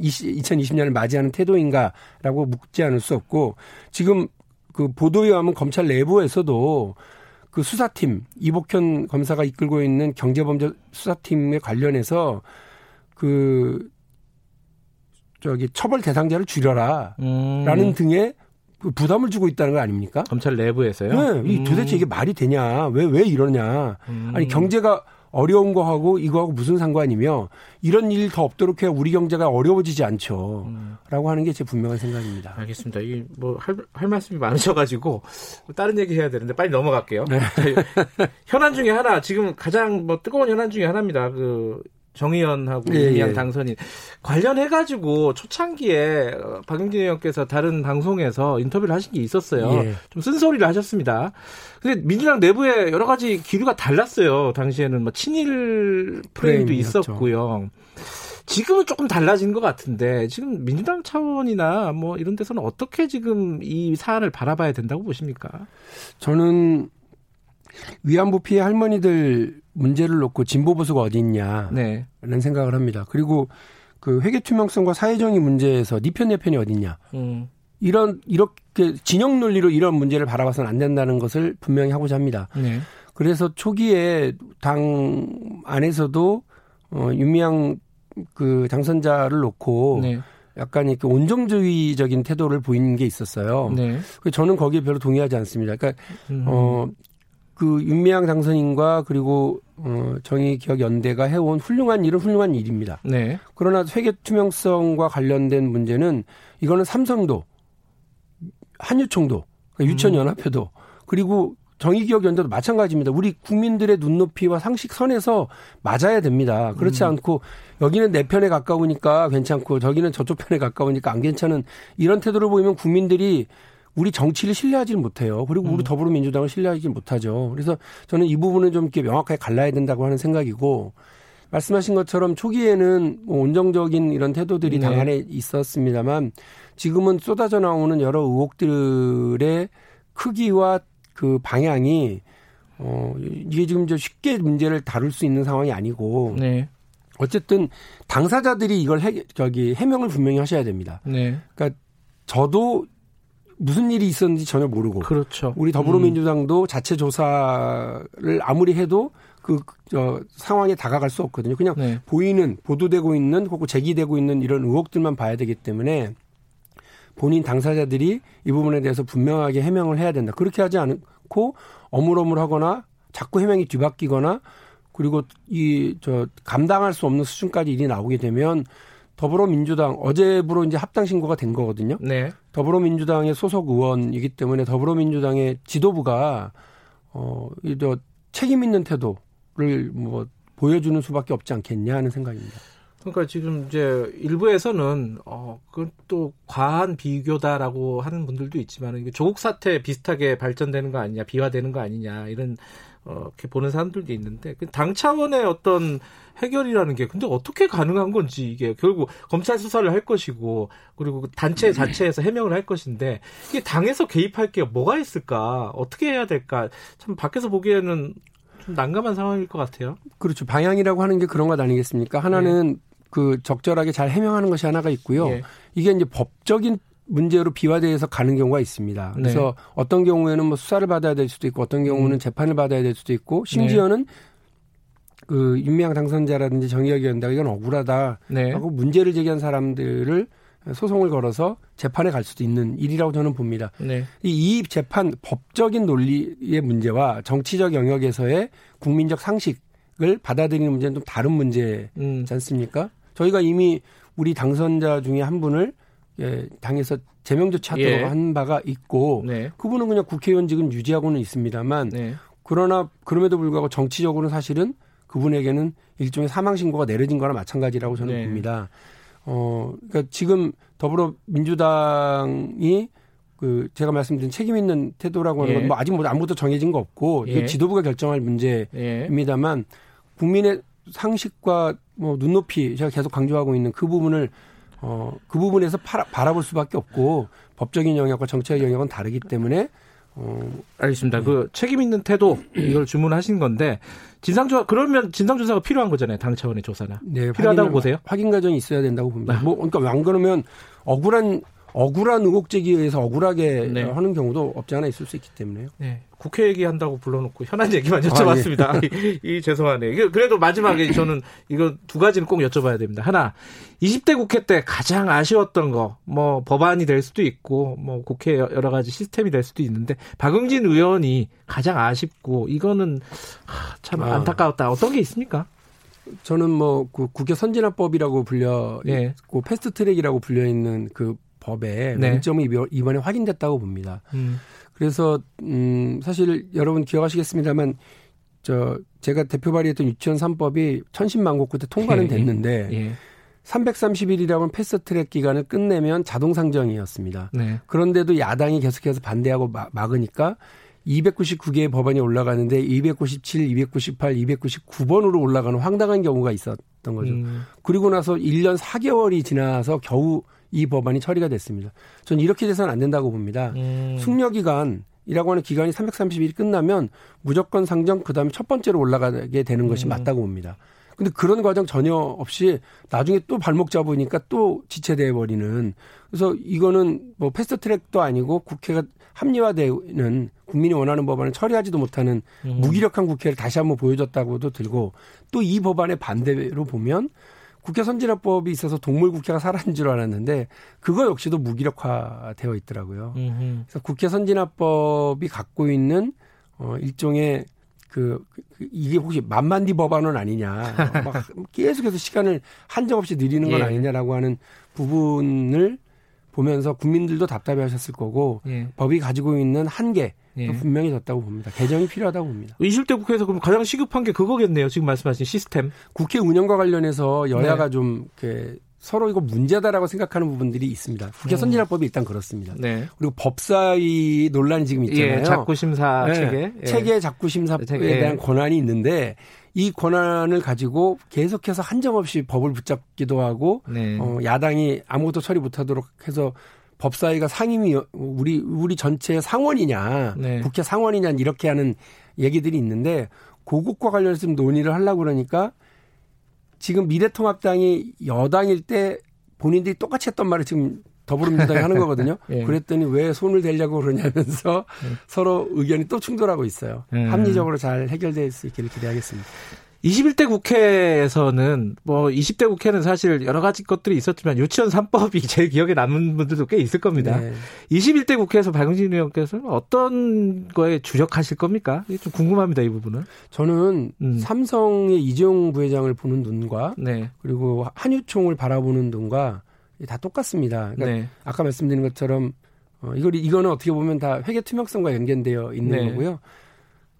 2020년을 맞이하는 태도인가라고 묻지 않을 수 없고 지금 그 보도에 의하면 검찰 내부에서도 그 수사팀 이복현 검사가 이끌고 있는 경제범죄 수사팀에 관련해서 그 저기 처벌 대상자를 줄여라라는 음. 등의 그 부담을 주고 있다는 거 아닙니까? 검찰 내부에서요? 네. 이 음. 도대체 이게 말이 되냐? 왜, 왜 이러냐? 음. 아니, 경제가 어려운 거하고 이거하고 무슨 상관이며 이런 일 더 없도록 해야 우리 경제가 어려워지지 않죠. 음. 라고 하는 게 제 분명한 생각입니다. 알겠습니다. 이뭐할 할 말씀이 많으셔가지고 다른 얘기 해야 되는데 빨리 넘어갈게요. 네. 현안 중에 하나 지금 가장 뭐 뜨거운 현안 중에 하나입니다. 그 정의연하고 예, 이양 예. 당선인 관련해 가지고 초창기에 어, 박영진 의원께서 다른 방송에서 인터뷰를 하신 게 있었어요. 예. 좀 쓴소리를 하셨습니다. 근데 민주당 내부에 여러 가지 기류가 달랐어요. 당시에는 뭐 친일 프레임도 있었고요. 지금은 조금 달라진 것 같은데 지금 민주당 차원이나 뭐 이런 데서는 어떻게 지금 이 사안을 바라봐야 된다고 보십니까? 저는 위안부 피해 할머니들 문제를 놓고 진보 보수가 어디 있냐라는 네. 생각을 합니다. 그리고 그 회계 투명성과 사회정의 문제에서 니편 네 내편이 어디 있냐. 음. 이런 이렇게 진영 논리로 이런 문제를 바라봐서는 안 된다는 것을 분명히 하고자 합니다. 네. 그래서 초기에 당 안에서도 어 윤미향 그 당선자를 놓고 네. 약간 이렇게 온정주의적인 태도를 보이는 게 있었어요. 네. 저는 거기에 별로 동의하지 않습니다. 그러니까 음. 어 그 윤미향 당선인과 그리고 어 정의기억연대가 해온 훌륭한 일은 훌륭한 일입니다. 네. 그러나 회계 투명성과 관련된 문제는 이거는 삼성도 한유총도 그러니까 유천연합회도 음. 그리고 정의기억연대도 마찬가지입니다. 우리 국민들의 눈높이와 상식 선에서 맞아야 됩니다. 그렇지 음. 않고 여기는 내 편에 가까우니까 괜찮고 저기는 저쪽 편에 가까우니까 안 괜찮은 이런 태도를 보이면 국민들이 우리 정치를 신뢰하지 못해요. 그리고 우리 음. 더불어민주당을 신뢰하지 못하죠. 그래서 저는 이 부분은 좀 이렇게 명확하게 갈라야 된다고 하는 생각이고 말씀하신 것처럼 초기에는 뭐 온정적인 이런 태도들이 네. 당 안에 있었습니다만 지금은 쏟아져 나오는 여러 의혹들의 크기와 그 방향이 어 이게 지금 저 쉽게 문제를 다룰 수 있는 상황이 아니고 네. 어쨌든 당사자들이 이걸 해 저기 해명을 분명히 하셔야 됩니다. 네. 그러니까 저도 무슨 일이 있었는지 전혀 모르고 그렇죠. 우리 더불어민주당도 음. 자체 조사를 아무리 해도 그 어, 상황에 다가갈 수 없거든요. 그냥 네. 보이는 보도되고 있는 혹은 제기되고 있는 이런 의혹들만 봐야 되기 때문에 본인 당사자들이 이 부분에 대해서 분명하게 해명을 해야 된다. 그렇게 하지 않고 어물어물 하거나 자꾸 해명이 뒤바뀌거나 그리고 이 저 감당할 수 없는 수준까지 일이 나오게 되면 더불어민주당 어제부로 이제 합당 신고가 된 거거든요. 네. 더불어민주당의 소속 의원이기 때문에 더불어민주당의 지도부가 어 이저 책임 있는 태도를 뭐 보여주는 수밖에 없지 않겠냐 하는 생각입니다. 그러니까 지금 이제 일부에서는 어 그건 또 과한 비교다라고 하는 분들도 있지만 조국 사태 비슷하게 발전되는 거 아니냐 비화되는 거 아니냐 이런 어, 이렇게 보는 사람들도 있는데 그당 차원의 어떤 해결이라는 게 근데 어떻게 가능한 건지 이게 결국 검찰 수사를 할 것이고 그리고 그 단체 자체에서 해명을 할 것인데 이게 당에서 개입할 게 뭐가 있을까 어떻게 해야 될까 참 밖에서 보기에는 좀 난감한 상황일 것 같아요. 그렇죠. 방향이라고 하는 게 그런 것 아니겠습니까? 하나는 네. 그 적절하게 잘 해명하는 것이 하나가 있고요. 네. 이게 이제 법적인 문제로 비화돼서 가는 경우가 있습니다. 네. 그래서 네. 어떤 경우에는 뭐 수사를 받아야 될 수도 있고 어떤 경우는 음. 재판을 받아야 될 수도 있고 심지어는 네. 그 윤미향 당선자라든지 정의혁 위원장 이건 억울하다 네. 하고 문제를 제기한 사람들을 소송을 걸어서 재판에 갈 수도 있는 일이라고 저는 봅니다. 네. 이 재판 법적인 논리의 문제와 정치적 영역에서의 국민적 상식을 받아들이는 문제는 좀 다른 문제지 음. 않습니까? 저희가 이미 우리 당선자 중에 한 분을 예, 당에서 제명 조치하도록 예. 한 바가 있고 네. 그분은 그냥 국회의원직은 유지하고는 있습니다만 네. 그러나 그럼에도 불구하고 정치적으로는 사실은 그분에게는 일종의 사망 신고가 내려진 거나 마찬가지라고 저는 네. 봅니다. 어, 그러니까 지금 더불어민주당이 그 제가 말씀드린 책임 있는 태도라고 하는 예. 건뭐 아직 뭐 아무것도 정해진 거 없고 예. 지도부가 결정할 문제입니다만 국민의 상식과 뭐 눈높이 제가 계속 강조하고 있는 그 부분을 어, 그 부분에서 팔아, 바라볼 수밖에 없고 법적인 영역과 정치적 영역은 다르기 때문에 어, 알겠습니다. 네. 그 책임 있는 태도 이걸 주문하신 건데 진상조사 그러면 진상조사가 필요한 거잖아요. 당 차원의 조사나 네, 필요하다고 확인, 보세요? 확인 과정이 있어야 된다고 봅니다. 네. 뭐 그러니까 안 그러면 억울한 억울한 의혹 제기에서 억울하게 네. 하는 경우도 없지 않아 있을 수 있기 때문에요. 네. 국회 얘기한다고 불러놓고 현안 얘기만 여쭤봤습니다. 아, 예. 이, 이 죄송하네요. 그래도 마지막에 저는 이거 두 가지는 꼭 여쭤봐야 됩니다. 하나, 20대 국회 때 가장 아쉬웠던 거, 뭐 법안이 될 수도 있고, 뭐 국회 여러 가지 시스템이 될 수도 있는데 박용진 의원이 가장 아쉽고 이거는 참 아. 안타까웠다. 어떤 게 있습니까? 저는 뭐 그 국회 선진화법이라고 불려 예. 그 패스트트랙이라고 불려 있는 그 법의 네. 문제점이 이번에 확인됐다고 봅니다. 음. 그래서 음 사실 여러분 기억하시겠습니다만 저 제가 대표 발의했던 유치원 3법이 천신만고 끝에 통과는 예. 됐는데 예. 330일이라는 패스트트랙 기간을 끝내면 자동 상정이었습니다. 네. 그런데도 야당이 계속해서 반대하고 막으니까 299개의 법안이 올라가는데 297, 298, 299번으로 올라가는 황당한 경우가 있었던 거죠. 음. 그리고 나서 1년 4개월이 지나서 겨우 이 법안이 처리가 됐습니다. 저는 이렇게 돼서는 안 된다고 봅니다. 음. 숙려 기간 이라고 하는 기간이 330일이 끝나면 무조건 상정 그다음에 첫 번째로 올라가게 되는 것이 음. 맞다고 봅니다. 근데 그런 과정 전혀 없이 나중에 또 발목 잡으니까 또 지체돼 버리는 그래서 이거는 뭐 패스트 트랙도 아니고 국회가 합리화되는 국민이 원하는 법안을 처리하지도 못하는 음. 무기력한 국회를 다시 한번 보여줬다고도 들고 또 이 법안의 반대로 보면 국회 선진화법이 있어서 동물 국회가 사라진 줄 알았는데 그거 역시도 무기력화되어 있더라고요. 음흠. 그래서 국회 선진화법이 갖고 있는 어, 일종의 그, 그 이게 혹시 만만디 법안은 아니냐. 막 계속해서 시간을 한정없이 늘리는 건 예. 아니냐라고 하는 부분을 보면서 국민들도 답답해 하셨을 거고 예. 법이 가지고 있는 한계 예. 분명히 졌다고 봅니다. 개정이 필요하다고 봅니다. 20대 국회에서 그럼 가장 시급한 게 그거겠네요. 지금 말씀하신 시스템. 국회 운영과 관련해서 여야가 네. 좀 이렇게 서로 이거 문제다라고 생각하는 부분들이 있습니다. 국회 음. 선진화법이 일단 그렇습니다. 네. 그리고 법사위 논란이 지금 있잖아요. 예, 작구심사 네. 체계. 예. 체계 작구심사에 예. 대한 권한이 있는데 이 권한을 가지고 계속해서 한정없이 법을 붙잡기도 하고 네. 어, 야당이 아무것도 처리 못하도록 해서 법사위가 상임위 우리 우리 전체 상원이냐 네. 국회 상원이냐 이렇게 하는 얘기들이 있는데 고국과 관련해서 좀 논의를 하려고 그러니까 지금 미래통합당이 여당일 때 본인들이 똑같이 했던 말을 지금 더불어민주당이 하는 거거든요. 예. 그랬더니 왜 손을 대려고 그러냐면서 예. 서로 의견이 또 충돌하고 있어요. 예. 합리적으로 잘 해결될 수 있기를 기대하겠습니다. 21대 국회에서는 뭐 20대 국회는 사실 여러 가지 것들이 있었지만 유치원 3법이 제일 기억에 남는 분들도 꽤 있을 겁니다. 네. 21대 국회에서 박용진 의원께서는 어떤 거에 주력하실 겁니까? 좀 궁금합니다, 이 부분은. 저는 음. 삼성의 이재용 부회장을 보는 눈과 네. 그리고 한유총을 바라보는 눈과 다 똑같습니다. 그러니까 네. 아까 말씀드린 것처럼 어, 이걸 이거는 어떻게 보면 다 회계 투명성과 연계되어 있는 네. 거고요.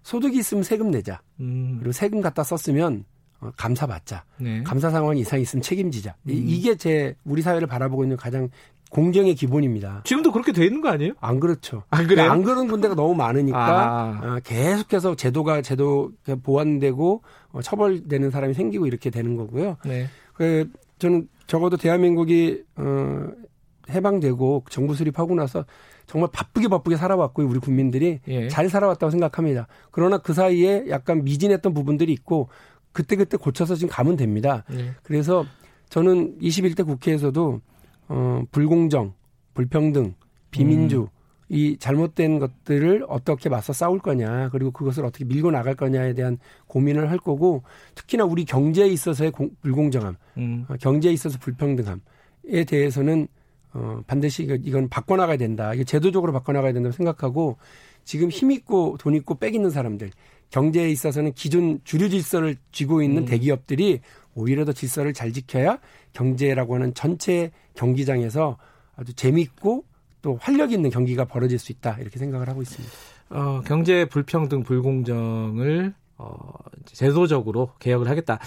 소득이 있으면 세금 내자. 음. 그리고 세금 갖다 썼으면 어, 감사 받자. 네. 감사 상황 이상 있으면 책임지자. 음. 이게 제 우리 사회를 바라보고 있는 가장 공정의 기본입니다. 지금도 그렇게 돼 있는 거 아니에요? 안 그렇죠. 안 그래요? 안 그런 군대가 너무 많으니까 아. 어, 계속해서 제도가 제도 보완되고 어, 처벌되는 사람이 생기고 이렇게 되는 거고요. 네. 그 저는 적어도 대한민국이 어 해방되고 정부 수립하고 나서 정말 바쁘게 바쁘게 살아왔고 우리 국민들이 예. 잘 살아왔다고 생각합니다. 그러나 그 사이에 약간 미진했던 부분들이 있고 그때 그때 고쳐서 지금 가면 됩니다. 예. 그래서 저는 21대 국회에서도 어 불공정, 불평등, 비민주 음. 이 잘못된 것들을 어떻게 맞서 싸울 거냐 그리고 그것을 어떻게 밀고 나갈 거냐에 대한 고민을 할 거고 특히나 우리 경제에 있어서의 공, 불공정함, 음. 어, 경제에 있어서 불평등함에 대해서는 어, 반드시 이건 바꿔나가야 된다. 이게 제도적으로 바꿔나가야 된다고 생각하고 지금 힘 있고 돈 있고 빽 있는 사람들 경제에 있어서는 기존 주류 질서를 쥐고 있는 음. 대기업들이 오히려 더 질서를 잘 지켜야 경제라고 하는 전체 경기장에서 아주 재미있고 또 활력 있는 경기가 벌어질 수 있다 이렇게 생각을 하고 있습니다. 어, 경제 불평등 불공정을 어, 제도적으로 개혁을 하겠다.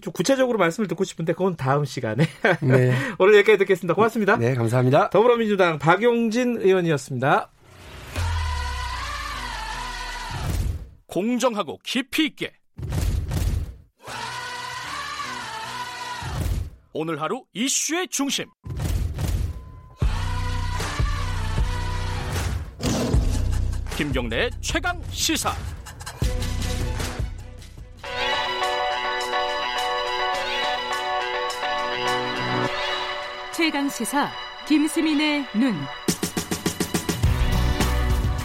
좀 구체적으로 말씀을 듣고 싶은데 그건 다음 시간에. 네. 오늘 여기까지 듣겠습니다. 고맙습니다. 네, 감사합니다. 더불어민주당 박용진 의원이었습니다. 공정하고 깊이 있게 오늘 하루 이슈의 중심 김경래 최강 시사 최강 시사 김수민의 눈.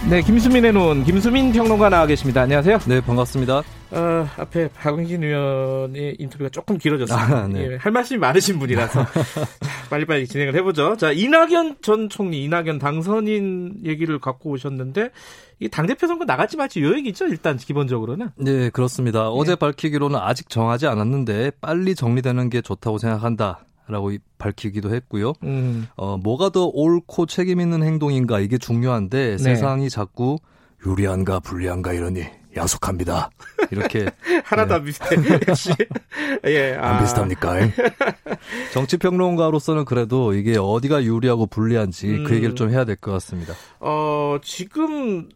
네, 김수민의 눈, 김수민 평론가 나와 계십니다. 안녕하세요. 네, 반갑습니다. 어, 앞에 박은진 의원의 인터뷰가 조금 길어졌습니다. 아, 네. 예, 할 말씀이 많으신 분이라서 빨리빨리 진행을 해보죠. 자, 이낙연 전 총리, 이낙연 당선인 얘기를 갖고 오셨는데 이 당대표 선거 나갈지 말지 요 얘기죠, 일단 기본적으로는. 네, 그렇습니다. 네. 어제 밝히기로는 아직 정하지 않았는데 빨리 정리되는 게 좋다고 생각한다. 라고 밝히기도 했고요. 음. 어, 뭐가 더 옳고 책임 있는 행동인가 이게 중요한데 네. 세상이 자꾸 유리한가 불리한가 이러니 야속합니다. 이렇게 하나도 네. 안 비슷해. 역시 예, 아. 안 비슷합니까? 정치 평론가로서는 그래도 이게 어디가 유리하고 불리한지 그 음. 그 얘기를 좀 해야 될 것 같습니다. 어 지금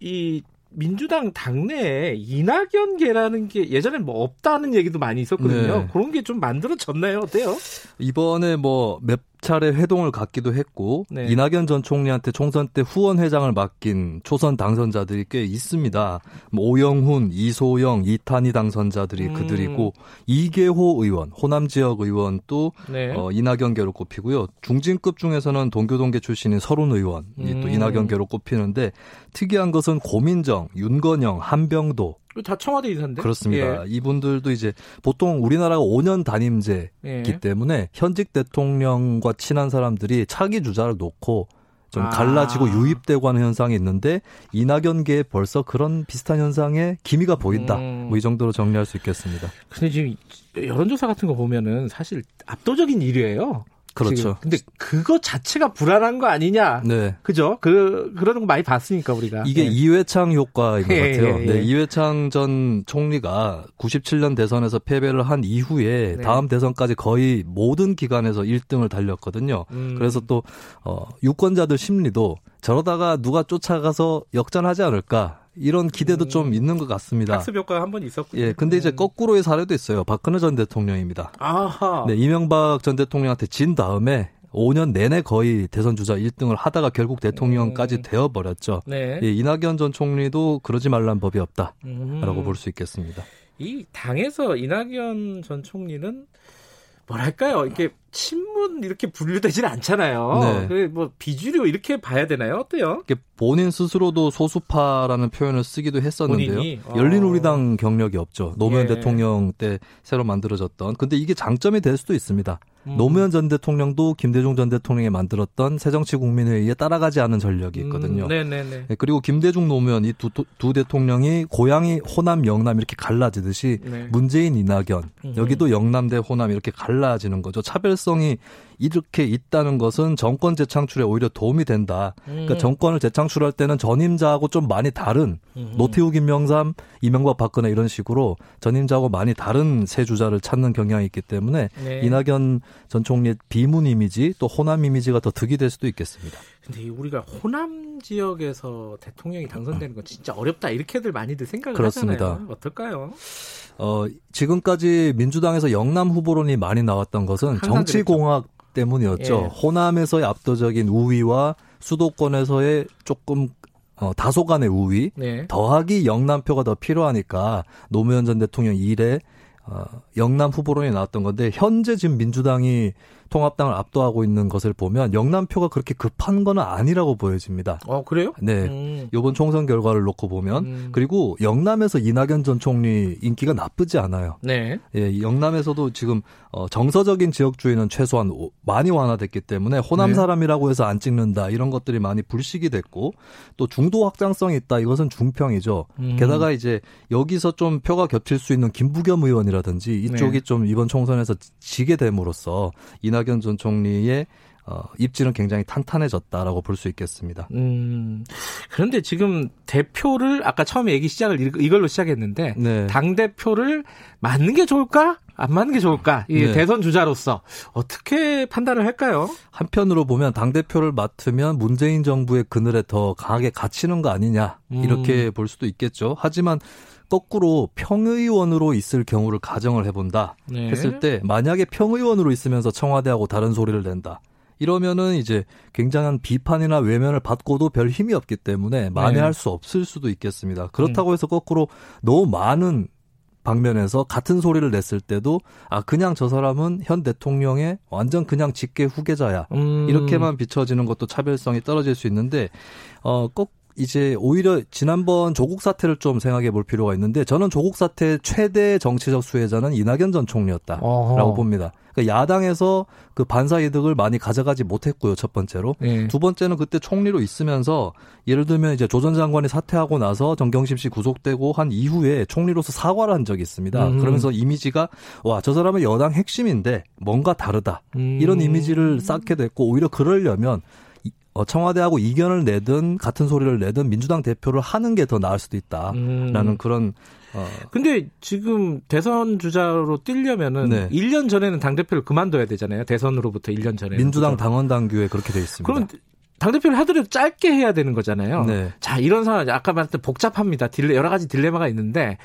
이 민주당 당내에 이낙연계라는 게 예전에 뭐 없다는 얘기도 많이 있었거든요. 네. 그런 게 좀 만들어졌나요? 어때요? 이번에 뭐 몇 차례 회동을 갖기도 했고 네. 이낙연 전 총리한테 총선 때 후원 회장을 맡긴 초선 당선자들이 꽤 있습니다. 뭐 오영훈, 이소영, 이탄희 당선자들이 음. 그들이고 이계호 의원, 호남 지역 의원도 네. 어, 이낙연계로 꼽히고요. 중진급 중에서는 동교동계 출신인 서른 의원이 음. 또 이낙연계로 꼽히는데 특이한 것은 고민정, 윤건영, 한병도 다 청와대 인사인데? 그렇습니다. 예. 이분들도 이제 보통 우리나라가 5년 단임제이기 예. 때문에 현직 대통령과 친한 사람들이 차기 주자를 놓고 좀 아. 갈라지고 유입되고 하는 현상이 있는데 이낙연계에 벌써 그런 비슷한 현상에 기미가 보인다. 음. 뭐이 정도로 정리할 수 있겠습니다. 근데 지금 여론조사 같은 거 보면은 사실 압도적인 1위예요. 그렇죠. 지금. 근데 그거 자체가 불안한 거 아니냐? 네. 그죠? 그 그러는 거 많이 봤으니까 우리가. 이게 네. 이회창 효과인 것 예, 같아요. 예, 예. 네, 이회창 전 총리가 97년 대선에서 패배를 한 이후에 네. 다음 대선까지 거의 모든 기관에서 1등을 달렸거든요. 음. 그래서 또 어, 유권자들 심리도 저러다가 누가 쫓아가서 역전하지 않을까 이런 기대도 음. 좀 있는 것 같습니다. 학습 효과가 한번 있었군요. 예, 근데 이제 음. 거꾸로의 사례도 있어요. 박근혜 전 대통령입니다. 아하. 네, 이명박 전 대통령한테 진 다음에 5년 내내 거의 대선 주자 1등을 하다가 결국 대통령까지 음. 되어 버렸죠. 네. 예, 이낙연 전 총리도 그러지 말란 법이 없다라고 음. 볼수 있겠습니다. 이 당에서 이낙연 전 총리는 뭐랄까요? 이렇게 친문 이렇게 분류되지는 않잖아요. 네. 뭐 비주류 이렇게 봐야 되나요? 어때요? 본인 스스로도 소수파라는 표현을 쓰기도 했었는데요. 어. 열린 우리당 경력이 없죠. 노무현 예. 대통령 때 새로 만들어졌던. 근데 이게 장점이 될 수도 있습니다. 음. 노무현 전 대통령도 김대중 전 대통령이 만들었던 새정치국민회의에 따라가지 않은 전력이 있거든요. 음, 네네네. 네, 그리고 김대중 노무현 이 두 두 대통령이 고향이 호남 영남 이렇게 갈라지듯이 네. 문재인 이낙연 음. 여기도 영남 대 호남 이렇게 갈라지는 거죠. 차별성이 이렇게 있다는 것은 정권 재창출에 오히려 도움이 된다. 그러니까 음. 정권을 재창출할 때는 전임자하고 좀 많이 다른 음. 노태우, 김명삼, 이명박, 박근혜 이런 식으로 전임자하고 많이 다른 새 주자를 찾는 경향이 있기 때문에 네. 이낙연 전 총리의 비문 이미지 또 호남 이미지가 더 득이 될 수도 있겠습니다. 근데 우리가 호남 지역에서 대통령이 당선되는 건 진짜 어렵다 이렇게들 많이들 생각을 그렇습니다. 하잖아요. 어떨까요? 어, 지금까지 민주당에서 영남 후보론이 많이 나왔던 것은 정치공학 때문이었죠. 예. 호남에서의 압도적인 우위와 수도권에서의 조금 어, 다소간의 우위 네. 더하기 영남표가 더 필요하니까 노무현 전 대통령 일에 어, 영남 후보론이 나왔던 건데 현재 지금 민주당이 통합당을 압도하고 있는 것을 보면 영남표가 그렇게 급한 건 아니라고 보여집니다. 어, 그래요? 네. 음. 이번 총선 결과를 놓고 보면 음. 그리고 영남에서 이낙연 전 총리 인기가 나쁘지 않아요. 네. 예, 영남에서도 지금 어, 정서적인 지역주의는 최소한 많이 완화됐기 때문에 호남 네. 사람이라고 해서 안 찍는다 이런 것들이 많이 불식이 됐고 또 중도 확장성이 있다 이것은 중평이죠. 음. 게다가 이제 여기서 좀 표가 겹칠 수 있는 김부겸 의원이라든지 이쪽이 네. 좀 이번 총선에서 지게 됨으로써 이낙 이낙연 전 총리의 어, 입지는 굉장히 탄탄해졌다라고 볼 수 있겠습니다. 음, 그런데 지금 대표를 아까 처음에 얘기 시작을 이걸로 시작했는데 네. 당 대표를 맞는 게 좋을까? 안 맞는 게 좋을까? 이 네. 대선 주자로서 어떻게 판단을 할까요? 한편으로 보면 당 대표를 맡으면 문재인 정부의 그늘에 더 강하게 갇히는 거 아니냐 이렇게 음. 볼 수도 있겠죠. 하지만 거꾸로 평의원으로 있을 경우를 가정을 해본다 네. 했을 때 만약에 평의원으로 있으면서 청와대하고 다른 소리를 낸다. 이러면은 이제 굉장한 비판이나 외면을 받고도 별 힘이 없기 때문에 만회할 네. 수 없을 수도 있겠습니다. 그렇다고 음. 해서 거꾸로 너무 많은 방면에서 같은 소리를 냈을 때도 아 그냥 저 사람은 현 대통령의 완전 그냥 직계 후계자야 음. 이렇게만 비춰지는 것도 차별성이 떨어질 수 있는데 어 꼭 이제 오히려 지난번 조국 사태를 좀 생각해 볼 필요가 있는데 저는 조국 사태 최대 정치적 수혜자는 이낙연 전 총리였다라고 어허. 봅니다. 그러니까 야당에서 그 반사 이득을 많이 가져가지 못했고요. 첫 번째로. 네. 두 번째는 그때 총리로 있으면서 예를 들면 이제 조 전 장관이 사퇴하고 나서 정경심 씨 구속되고 한 이후에 총리로서 사과를 한 적이 있습니다. 음. 그러면서 이미지가 와, 저 사람은 여당 핵심인데 뭔가 다르다. 음. 이런 이미지를 쌓게 됐고 오히려 그러려면 어, 청와대하고 이견을 내든 같은 소리를 내든 민주당 대표를 하는 게 더 나을 수도 있다라는 음. 그런 어. 근데 지금 대선 주자로 뛰려면은 네. 1년 전에는 당 대표를 그만둬야 되잖아요. 대선으로부터 1년 전에 민주당 당원 당규에 그렇게 돼 있습니다. 그럼 당 대표를 하더라도 짧게 해야 되는 거잖아요. 네. 자, 이런 상황, 아까 말했던 복잡합니다. 딜레, 여러 가지 딜레마가 있는데,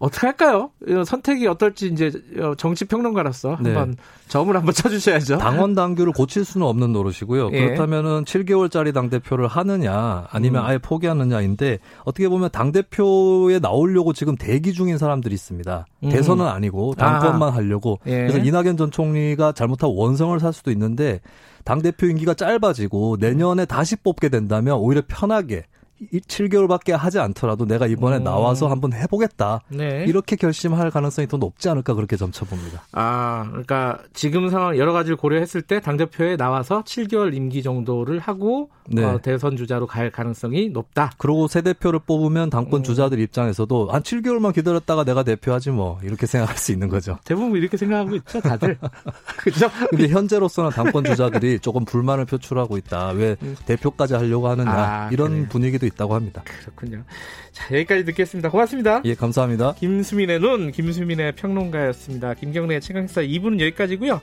어떻게 할까요? 선택이 어떨지 이제 어, 정치 평론가로서 네. 한번 점을 한번 쳐주셔야죠. 당원 당규를 고칠 수는 없는 노릇이고요. 예. 그렇다면은 7개월짜리 당 대표를 하느냐 아니면 음. 아예 포기하느냐인데 어떻게 보면 당 대표에 나오려고 지금 대기 중인 사람들이 있습니다. 음. 대선은 아니고 당권만 아. 하려고. 예. 그래서 이낙연 전 총리가 잘못하면 원성을 살 수도 있는데 당 대표 임기가 짧아지고 내년에 다시 뽑게 된다면 오히려 편하게 7개월밖에 하지 않더라도 내가 이번에 음. 나와서 한번 해보겠다. 네. 이렇게 결심할 가능성이 더 높지 않을까 그렇게 점쳐봅니다. 아, 그러니까 지금 상황 여러 가지를 고려했을 때 당대표에 나와서 7개월 임기 정도를 하고 네. 어, 대선 주자로 갈 가능성이 높다. 그리고 새 대표를 뽑으면 당권 음. 주자들 입장에서도 한 7개월만 기다렸다가 내가 대표하지 뭐 이렇게 생각할 수 있는 거죠. 대부분 이렇게 생각하고 있죠, 다들. 그죠? 근데 현재로서는 당권 주자들이 조금 불만을 표출하고 있다. 왜 음. 대표까지 하려고 하느냐 아, 이런 그래요. 분위기도 있다고 합니다. 그렇군요. 자 여기까지 듣겠습니다. 고맙습니다. 예, 감사합니다. 김수민의 눈, 김수민의 평론가였습니다. 김경래의 최강사 2부는 여기까지고요.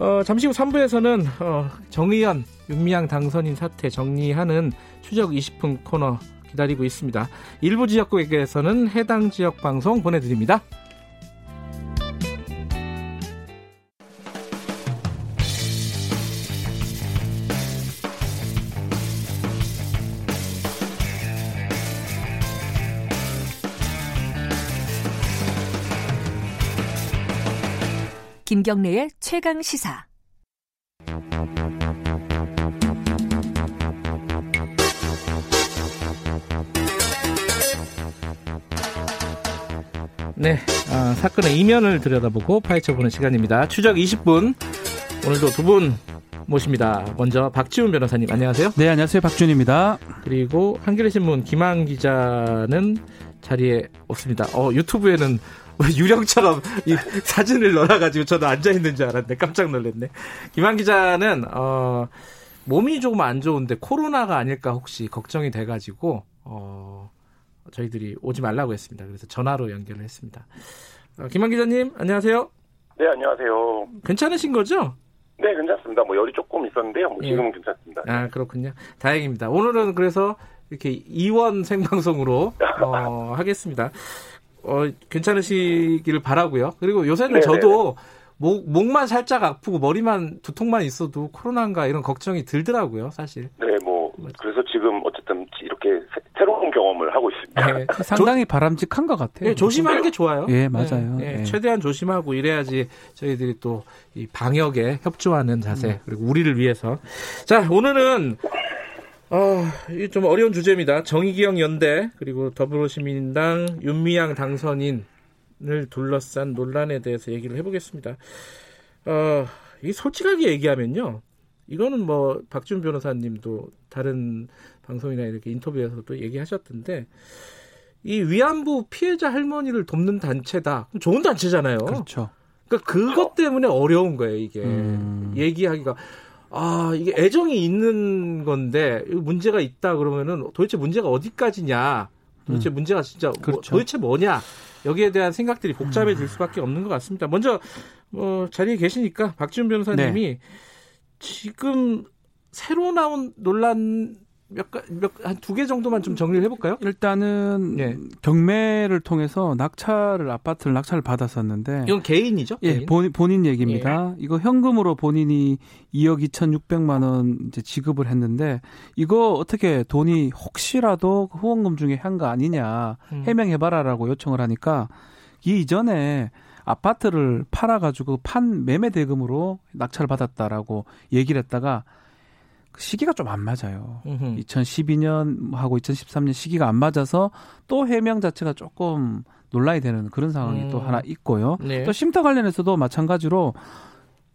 어, 잠시 후 3부에서는 어, 정의연, 윤미향 당선인 사태 정리하는 추적 20분 코너 기다리고 있습니다. 일부 지역국에서는 해당 지역 방송 보내드립니다. 김경래의 최강 시사. 네, 아, 사건의 이면을 들여다보고 파헤쳐보는 시간입니다. 추적 20분. 오늘도 두 분 모십니다. 먼저 박지훈 변호사님 안녕하세요. 네, 안녕하세요. 박준입니다. 그리고 한겨레 신문 김한 기자는 자리에 없습니다. 어, 유튜브에는 유령처럼 이 사진을 넣어가지고 저도 앉아 있는 줄 알았네. 깜짝 놀랐네. 김한 기자는 어, 몸이 조금 안 좋은데 코로나가 아닐까 혹시 걱정이 돼가지고 어, 저희들이 오지 말라고 했습니다. 그래서 전화로 연결을 했습니다. 어, 김한 기자님 안녕하세요. 네 안녕하세요. 괜찮으신 거죠? 네 괜찮습니다. 뭐 열이 조금 있었는데요. 뭐 예. 지금은 예. 괜찮습니다. 아 그렇군요. 다행입니다. 오늘은 그래서 이렇게 이원 생방송으로 어, 하겠습니다. 어, 괜찮으시기를 바라고요. 그리고 요새는 네네. 저도 목, 목만 살짝 아프고 머리만 두통만 있어도 코로나인가 이런 걱정이 들더라고요, 사실. 네, 뭐 그래서 지금 어쨌든 이렇게 새, 로운 경험을 하고 있습니다. 네, 상당히 조, 바람직한 것 같아요. 네, 조심하는 게 좋아요. 예, 맞아요. 네, 네, 최대한 조심하고 이래야지 저희들이 또 이 방역에 협조하는 자세 음. 그리고 우리를 위해서. 자, 오늘은 아, 좀 어려운 주제입니다. 정의기억 연대 그리고 더불어시민당 윤미향 당선인을 둘러싼 논란에 대해서 얘기를 해보겠습니다. 어, 이 솔직하게 얘기하면요. 이거는 뭐 박준 변호사님도 다른 방송이나 이렇게 인터뷰에서도 얘기하셨던데 이 위안부 피해자 할머니를 돕는 단체다. 좋은 단체잖아요. 그렇죠. 그러니까 그것 때문에 어려운 거예요, 이게. 음. 얘기하기가 아, 이게 애정이 있는 건데 문제가 있다 그러면은 도대체 문제가 어디까지냐? 도대체 음. 문제가 진짜 뭐, 그렇죠. 뭐, 도대체 뭐냐? 여기에 대한 생각들이 복잡해질 음. 수밖에 없는 것 같습니다. 먼저 뭐 자리에 계시니까 박지훈 변호사님이 네. 지금 새로 나온 논란 몇몇한 두 개 정도만 좀 정리를 해볼까요? 일단은 예. 경매를 통해서 낙찰을 아파트를 낙찰을 받았었는데 이건 개인이죠? 예, 개인? 본, 본인 얘기입니다. 예. 이거 현금으로 본인이 2억 2,600만 원 이제 지급을 했는데 이거 어떻게 돈이 혹시라도 그 후원금 중에 한 거 아니냐 음. 해명해봐라라고 요청을 하니까 이 이전에 아파트를 팔아가지고 판 매매 대금으로 낙찰을 받았다라고 얘기를 했다가 시기가 좀 안 맞아요. 으흠. 2012년 하고 2013년 시기가 안 맞아서 또 해명 자체가 조금 논란이 되는 그런 상황이 음. 또 하나 있고요. 네. 또 쉼터 관련해서도 마찬가지로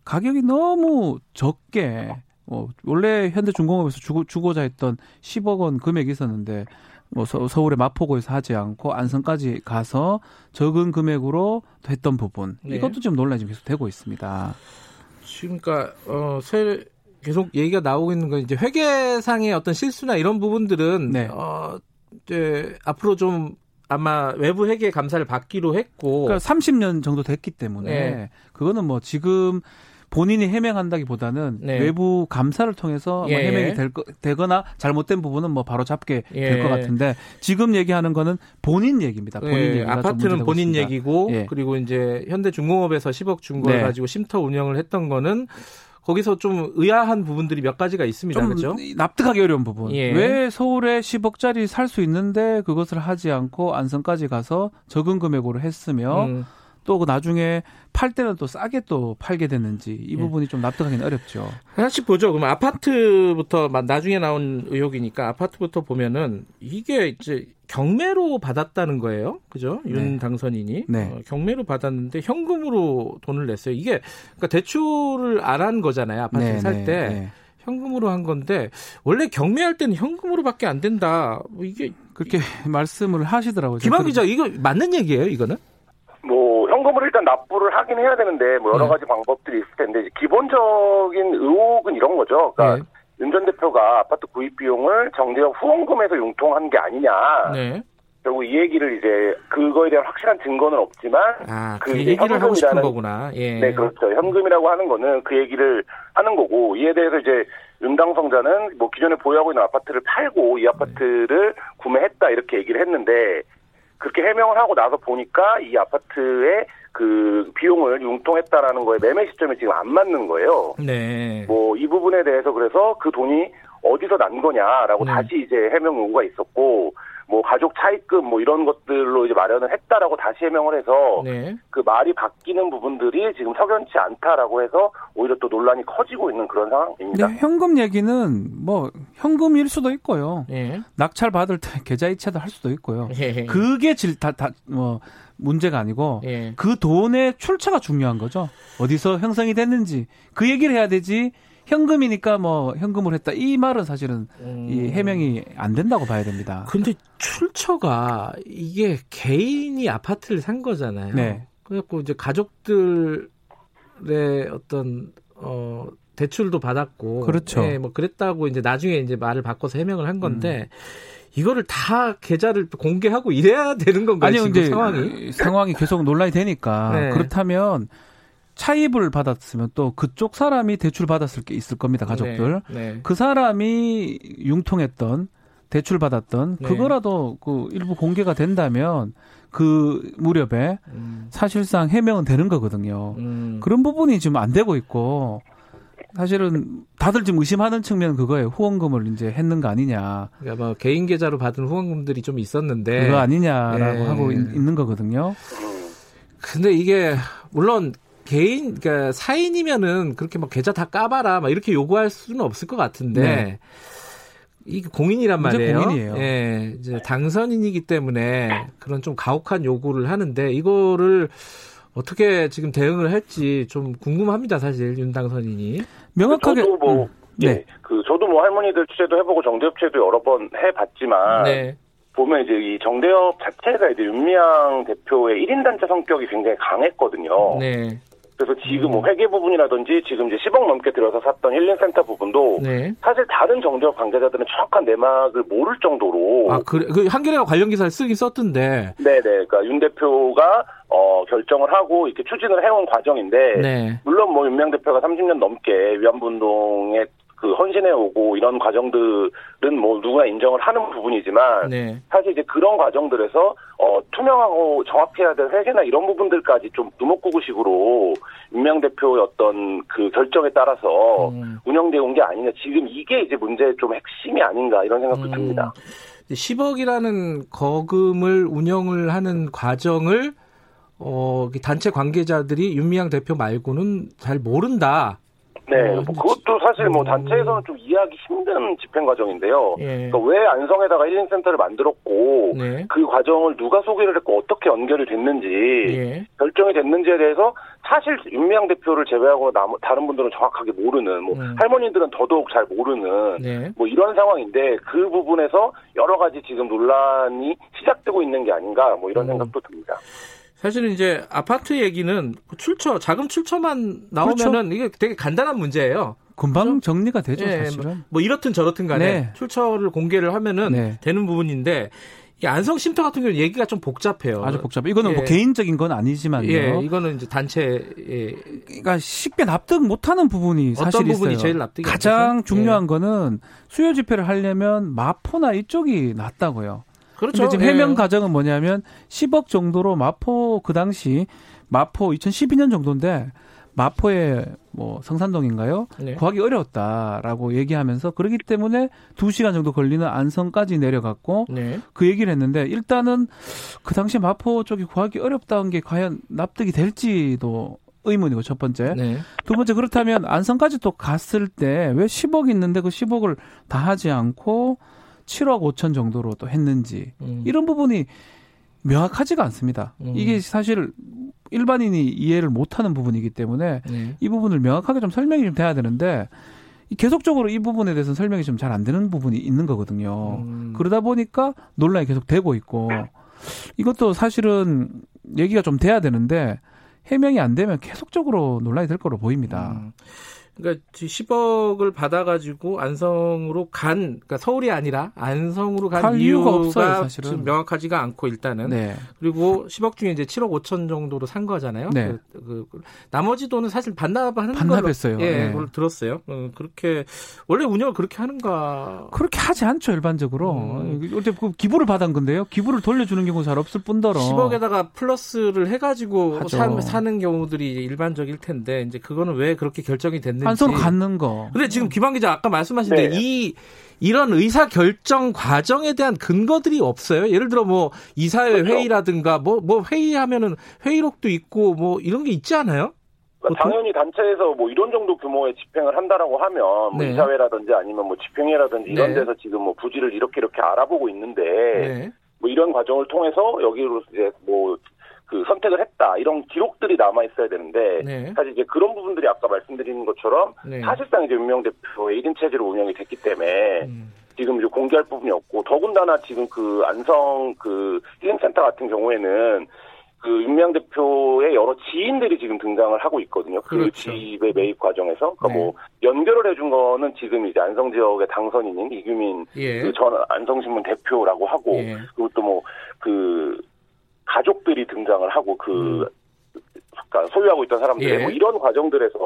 가격이 너무 적게 뭐 원래 현대중공업에서 주고, 주고자 했던 10억 원 금액이 있었는데 뭐 서, 울의 마포구에서 하지 않고 안성까지 가서 적은 금액으로 했던 부분 네. 이것도 좀 논란이 좀 계속 되고 있습니다. 지금 그러니까 어, 세 계속 얘기가 나오고 있는 건 이제 회계상의 어떤 실수나 이런 부분들은 네. 어 이제 앞으로 좀 아마 외부 회계 감사를 받기로 했고 그러니까 30년 정도 됐기 때문에 네. 그거는 뭐 지금 본인이 해명한다기보다는 네. 외부 감사를 통해서 뭐 예. 뭐 해명이 될 거, 되거나 잘못된 부분은 뭐 바로 잡게 예. 될것 같은데 지금 얘기하는 거는 본인 얘기입니다. 본인 예. 아파트는 본인 있습니다. 얘기고 예. 그리고 이제 현대중공업에서 10억 준걸 가지고 쉼터 운영을 했던 거는 거기서 좀 의아한 부분들이 몇 가지가 있습니다. 좀 그렇죠? 납득하기 어려운 부분. 예. 왜 서울에 10억짜리 살 수 있는데 그것을 하지 않고 안성까지 가서 적은 금액으로 했으며 음. 또그 나중에 팔 때는 또 싸게 또 팔게 됐는지 이 예. 부분이 네. 좀 납득하기는 어렵죠. 하나씩 보죠. 그럼 아파트부터 나중에 나온 의혹이니까 아파트부터 보면은 이게 이제 경매로 받았다는 거예요. 그죠? 네. 윤 당선인이 네. 어, 경매로 받았는데 현금으로 돈을 냈어요. 이게 그러니까 대출을 안 한 거잖아요. 아파트 네, 살때. 네, 현금으로 한 건데 원래 경매할 때는 현금으로밖에 안 된다. 뭐 이게 그렇게 말씀을 하시더라고요. 김한 기자 이거 맞는 얘기예요, 이거는? 뭐 현금을 일단 납부를 하긴 해야 되는데 뭐 여러 네. 가지 방법들이 있을 텐데 기본적인 의혹은 이런 거죠. 그러니까 네. 윤전 대표가 아파트 구입 비용을 정대협 후원금에서 융통한 게 아니냐. 네. 결국 이 얘기를 이제 그거에 대한 확실한 증거는 없지만 아, 그, 그 얘기를 하고 싶은 거구나. 예. 네, 그렇죠. 현금이라고 하는 거는 그 얘기를 하는 거고 이에 대해서 이제 윤당성자는 뭐 기존에 보유하고 있는 아파트를 팔고 이 아파트를 네. 구매했다 이렇게 얘기를 했는데 그렇게 해명을 하고 나서 보니까 이 아파트의 그 비용을 융통했다라는 거에 매매 시점이 지금 안 맞는 거예요. 네. 뭐 이 부분에 대해서 그래서 그 돈이 어디서 난 거냐라고 네. 다시 이제 해명 요구가 있었고 뭐 가족 차입금 뭐 이런 것들로 이제 마련을 했다라고 다시 해명을 해서 네. 그 말이 바뀌는 부분들이 지금 석연치 않다라고 해서 오히려 또 논란이 커지고 있는 그런 상황입니다. 네, 현금 얘기는 뭐 현금일 수도 있고요. 네. 낙찰 받을 때 계좌 이체도 할 수도 있고요. 예. 그게 질다다뭐 문제가 아니고 예. 그 돈의 출처가 중요한 거죠. 어디서 형성이 됐는지 그 얘기를 해야 되지. 현금이니까 뭐 현금을 했다 이 말은 사실은 음. 이 해명이 안 된다고 봐야 됩니다. 근데 출처가 이게 개인이 아파트를 산 거잖아요. 네. 그래갖고 이제 가족들의 어떤 어 대출도 받았고 그렇죠. 네, 뭐 그랬다고 이제 나중에 이제 말을 바꿔서 해명을 한 건데 음. 이거를 다 계좌를 공개하고 이래야 되는 건가요? 아니요, 지금 상황이 상황이 계속 논란이 되니까 네. 그렇다면 차입을 받았으면 또 그쪽 사람이 대출 받았을 게 있을 겁니다 가족들 네, 네. 그 사람이 융통했던 대출 받았던 네. 그거라도 그 일부 공개가 된다면 그 무렵에 음. 사실상 해명은 되는 거거든요 음. 그런 부분이 지금 안 되고 있고 사실은 다들 지금 의심하는 측면은 그거예요. 후원금을 이제 했는 거 아니냐. 그러니까 뭐 개인 계좌로 받은 후원금들이 좀 있었는데 그거 아니냐라고 네. 하고 있, 는 거거든요. 근데 이게 물론 개인 그러니까 사인이면은 그렇게 막 계좌 다 까봐라 막 이렇게 요구할 수는 없을 것 같은데 네. 이게 공인이란 말이에요. 공인이에요. 예, 이제 당선인이기 때문에 그런 좀 가혹한 요구를 하는데 이거를 어떻게 지금 대응을 할지 좀 궁금합니다, 사실 윤 당선인이. 명확하게. 저도 뭐, 음. 네. 예, 그 저도 뭐 할머니들 취재도 해보고 정대협 취재도 여러 번 해봤지만. 네. 보면 이제 이 정대협 자체가 이제 윤미향 대표의 1인 단체 성격이 굉장히 강했거든요. 네. 그래서 지금 뭐 음. 회계 부분이라든지 지금 이제 10억 넘게 들어서 샀던 힐링센터 부분도 네. 사실 다른 정대협 관계자들은 정확한 내막을 모를 정도로 아 그래 그 한겨레가 관련 기사를 쓰긴 썼던데 네네 그러니까 윤 대표가 어 결정을 하고 이렇게 추진을 해온 과정인데 네. 물론 뭐 윤명 대표가 30년 넘게 위안부 운동에 그 헌신해 오고 이런 과정들은 뭐 누구나 인정을 하는 부분이지만 네. 사실 이제 그런 과정들에서 어 투명하고 정확해야 될 회계나 이런 부분들까지 좀 두목구구식으로 윤명 대표의 어떤 그 결정에 따라서 음. 운영되어 온 게 아니냐 지금 이게 이제 문제의 좀 핵심이 아닌가 이런 생각도 음. 듭니다. 10억이라는 거금을 운영을 하는 과정을 어, 단체 관계자들이 윤미향 대표 말고는 잘 모른다. 네, 뭐 그것도 사실 뭐 음. 단체에서는 좀 이해하기 힘든 집행 과정인데요. 예. 그러니까 왜 안성에다가 힐링 센터를 만들었고 네. 그 과정을 누가 소개를 했고 어떻게 연결이 됐는지 예. 결정이 됐는지에 대해서 사실 윤미향 대표를 제외하고 다른 분들은 정확하게 모르는 뭐 음. 할머니들은 더더욱 잘 모르는 네. 뭐 이런 상황인데 그 부분에서 여러 가지 지금 논란이 시작되고 있는 게 아닌가 뭐 이런 음. 생각도 듭니다. 사실은 이제 아파트 얘기는 출처 자금 출처만 나오면은 그렇죠. 이게 되게 간단한 문제예요. 금방 그렇죠? 정리가 되죠, 네, 사실은. 뭐 이렇든 저렇든 간에 네. 출처를 공개를 하면은 네. 되는 부분인데 이 안성 쉼터 같은 경우는 얘기가 좀 복잡해요. 아주 복잡해. 이거는 뭐 예. 뭐 개인적인 건 아니지만요. 예, 이거는 이제 단체 예. 그러니까 쉽게 납득 못 하는 부분이 사실 어떤 부분이 있어요. 제일 납득이 가장 중요한 예. 거는 수요 집회를 하려면 마포나 이쪽이 낫다고요. 그렇죠. 지금 해명 예. 과정은 뭐냐면 10억 정도로 마포 그 당시 마포 2012년 정도인데 마포의 뭐 성산동인가요? 네. 구하기 어려웠다라고 얘기하면서 그러기 때문에 2시간 정도 걸리는 안성까지 내려갔고 네. 그 얘기를 했는데 일단은 그 당시 마포 쪽이 구하기 어렵다는 게 과연 납득이 될지도 의문이고 첫 번째. 네. 두 번째 그렇다면 안성까지 또 갔을 때 왜 10억 있는데 그 10억을 다 하지 않고 7억 5천 정도로 또 했는지 음. 이런 부분이 명확하지가 않습니다. 음. 이게 사실 일반인이 이해를 못하는 부분이기 때문에 네. 이 부분을 명확하게 좀 설명이 좀 돼야 되는데 계속적으로 이 부분에 대해서 는 설명이 좀 잘 안 되는 부분이 있는 거거든요. 음. 그러다 보니까 논란이 계속 되고 있고 이것도 사실은 얘기가 좀 돼야 되는데 해명이 안 되면 계속적으로 논란이 될 거로 보입니다. 음. 그러니까 10억을 받아가지고 안성으로 간, 그러니까 서울이 아니라 안성으로 간 이유가 없어요, 사실은. 명확하지가 않고 일단은. 네. 그리고 10억 중에 이제 7억 5천 정도로 산 거잖아요. 네. 그, 그, 나머지 돈은 사실 반납하는 반납했어요. 걸로, 예, 네. 그걸 들었어요. 어, 그렇게 원래 운영을 그렇게 하는가? 그렇게 하지 않죠 일반적으로. 음. 어제 그 기부를 받은 건데요. 기부를 돌려주는 경우 잘 없을 뿐더러 10억에다가 플러스를 해가지고 사, 사는 경우들이 일반적일 텐데 이제 그거는 왜 그렇게 결정이 됐는지. 한 손으로 갖는 거. 근데 지금 김한 기자 아까 말씀하신 네. 이 이런 의사 결정 과정에 대한 근거들이 없어요. 예를 들어 뭐 이사회 그렇죠. 회의라든가 뭐뭐 뭐 회의하면은 회의록도 있고 뭐 이런 게 있지 않아요? 그러니까 당연히 단체에서 뭐 이런 정도 규모의 집행을 한다라고 하면 뭐 네. 이사회라든지 아니면 뭐 집행회라든지 이런 네. 데서 지금 뭐 부지를 이렇게 이렇게 알아보고 있는데 네. 뭐 이런 과정을 통해서 여기로 이제 뭐 그 선택을 했다 이런 기록들이 남아 있어야 되는데 네. 사실 이제 그런 부분들이 아까 말씀드린 것처럼 네. 사실상 이제 윤명 대표의 1인 체제로 운영이 됐기 때문에 음. 지금 이제 공개할 부분이 없고 더군다나 지금 그 안성 그 힐링센터 같은 경우에는 그 윤명 대표의 여러 지인들이 지금 등장을 하고 있거든요. 그 그렇죠. 집의 매입 과정에서 그러니까 네. 뭐 연결을 해준 거는 지금 이제 안성 지역의 당선인인 이규민 예. 그전 안성신문 대표라고 하고 예. 그리고 또 뭐 그 가족들이 등장을 하고 그 음. 그러니까 소유하고 있던 사람들 예. 뭐 이런 과정들에서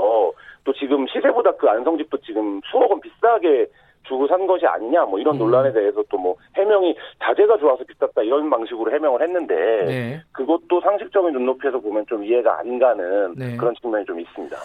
또 지금 시세보다 그 안성집도 지금 수억 원 비싸게 주고 산 것이 아니냐 뭐 이런 음. 논란에 대해서 또 뭐 해명이 자재가 좋아서 비쌌다 이런 방식으로 해명을 했는데 네. 그것도 상식적인 눈높이에서 보면 좀 이해가 안 가는 네. 그런 측면이 좀 있습니다.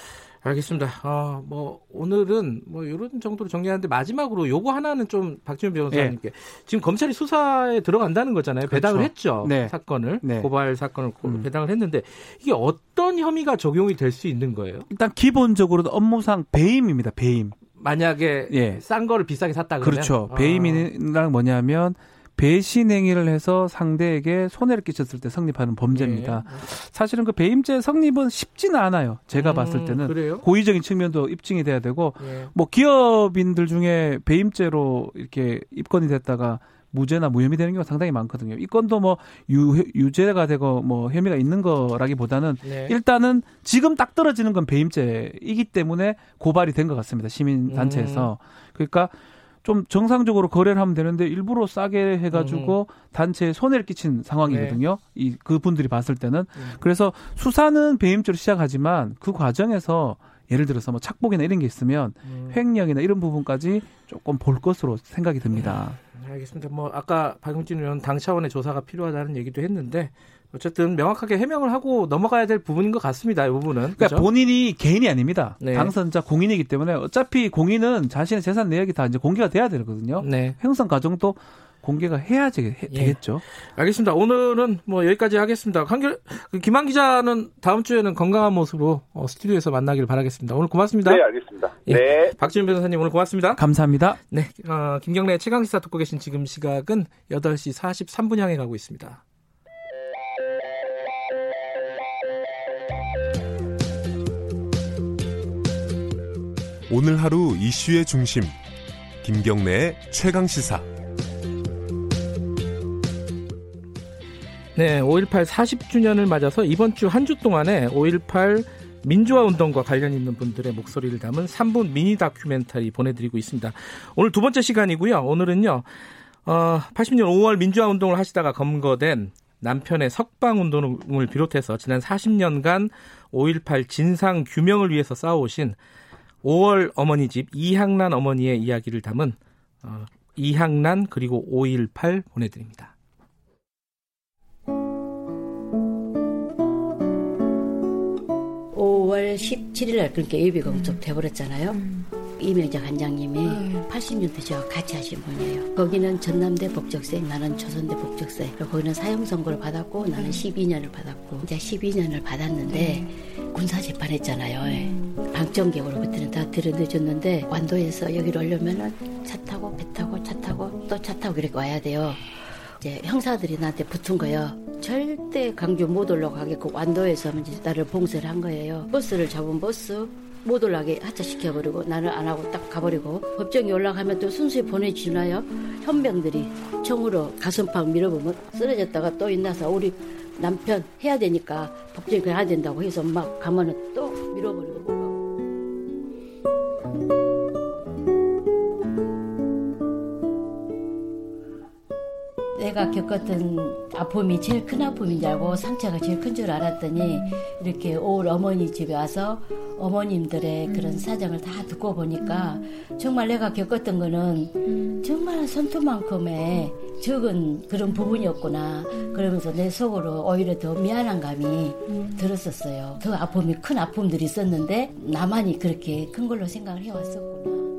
알겠습니다. 어, 뭐 오늘은 뭐 이런 정도로 정리하는데 마지막으로 요거 하나는 좀 박지훈 변호사님께 네. 지금 검찰이 수사에 들어간다는 거잖아요. 그렇죠. 배당을 했죠. 네. 사건을 네. 고발 사건을 음. 배당을 했는데 이게 어떤 혐의가 적용이 될 수 있는 거예요? 일단 기본적으로는 업무상 배임입니다. 배임. 만약에 예. 싼 거를 비싸게 샀다 그러면 그렇죠. 아. 배임이란 뭐냐면 배신 행위를 해서 상대에게 손해를 끼쳤을 때 성립하는 범죄입니다. 네. 사실은 그 배임죄 성립은 쉽지는 않아요. 제가 음, 봤을 때는 그래요? 고의적인 측면도 입증이 돼야 되고 네. 뭐 기업인들 중에 배임죄로 이렇게 입건이 됐다가 무죄나 무혐의 되는 경우가 상당히 많거든요. 이 건도 뭐 유, 유죄가 되고 뭐 혐의가 있는 거라기보다는 네. 일단은 지금 딱 떨어지는 건 배임죄이기 때문에 고발이 된 것 같습니다. 시민 단체에서. 음. 그러니까 좀 정상적으로 거래를 하면 되는데 일부러 싸게 해가지고 음. 단체에 손해를 끼친 상황이거든요. 네. 이 그분들이 봤을 때는 음. 그래서 수사는 배임죄로 시작하지만 그 과정에서 예를 들어서 뭐 착복이나 이런 게 있으면 음. 횡령이나 이런 부분까지 조금 볼 것으로 생각이 듭니다. 네, 알겠습니다. 뭐 아까 박용진 의원 당 차원의 조사가 필요하다는 얘기도 했는데 어쨌든 명확하게 해명을 하고 넘어가야 될 부분인 것 같습니다. 이 부분은. 그러니까 그렇죠? 본인이 개인이 아닙니다. 네. 당선자 공인이기 때문에 어차피 공인은 자신의 재산 내역이 다 이제 공개가 돼야 되거든요. 네. 형성 과정도 공개가 해야지 해, 예. 되겠죠. 알겠습니다. 오늘은 뭐 여기까지 하겠습니다. 한결 그 김한 기자는 다음 주에는 건강한 모습으로 어, 스튜디오에서 만나기를 바라겠습니다. 오늘 고맙습니다. 네, 알겠습니다. 예. 네. 박지훈 변호사님 오늘 고맙습니다. 감사합니다. 네. 어, 김경래 최강 시사 듣고 계신 지금 시각은 8시 43분 향해 가고 있습니다. 오늘 하루 이슈의 중심 김경래의 최강 시사 네, 5.18 40주년을 맞아서 이번 주 한 주 동안에 5.18 민주화 운동과 관련 있는 분들의 목소리를 담은 3분 미니 다큐멘터리 보내드리고 있습니다. 오늘 두 번째 시간이고요. 오늘은요, 어, 80년 5월 민주화 운동을 하시다가 검거된 남편의 석방 운동을 비롯해서 지난 40년간 5.18 진상 규명을 위해서 싸워오신 5월 어머니 집 이향란 어머니의 이야기를 담은 어, 이향란 그리고 5.18 보내드립니다. 5월 5월 17일 날 그렇게 예비가 음속 돼버렸잖아요. 음. 이명자 관장님이 음. 80년대 저와 같이 하신 분이에요. 거기는 전남대 법적세, 나는 조선대 법적세. 거기는 사형 선고를 받았고 나는 12년을 받았고 이제 12년을 받았는데 군사 재판했잖아요. 음. 방청객으로 그때는 다 들여내줬는데 완도에서 여기로 오려면은 차 타고 배 타고 차 타고 또 차 타고 이렇게 와야 돼요. 이제 형사들이 나한테 붙은 거예요. 절대 강주 못 올라가게끔 완도에서 이제 나를 봉쇄를 한 거예요. 버스를 잡은 버스 못 올라가게 하차시켜버리고 나는 안 하고 딱 가버리고 법정에 올라가면 또 순수히 보내주나요? 현병들이 총으로 가슴팍 밀어보면 쓰러졌다가 또 있나서 우리 남편 해야 되니까 법정에 가야 된다고 해서 막 가면은 또 밀어버리고 내가 겪었던 아픔이 제일 큰 아픔인 줄 알고 상처가 제일 큰 줄 알았더니 이렇게 올 어머니 집에 와서 어머님들의 그런 사정을 다 듣고 보니까 정말 내가 겪었던 거는 정말 손톱만큼의 적은 그런 부분이었구나. 그러면서 내 속으로 오히려 더 미안한 감이 들었었어요. 더 아픔이 큰 아픔들이 있었는데 나만이 그렇게 큰 걸로 생각을 해왔었구나.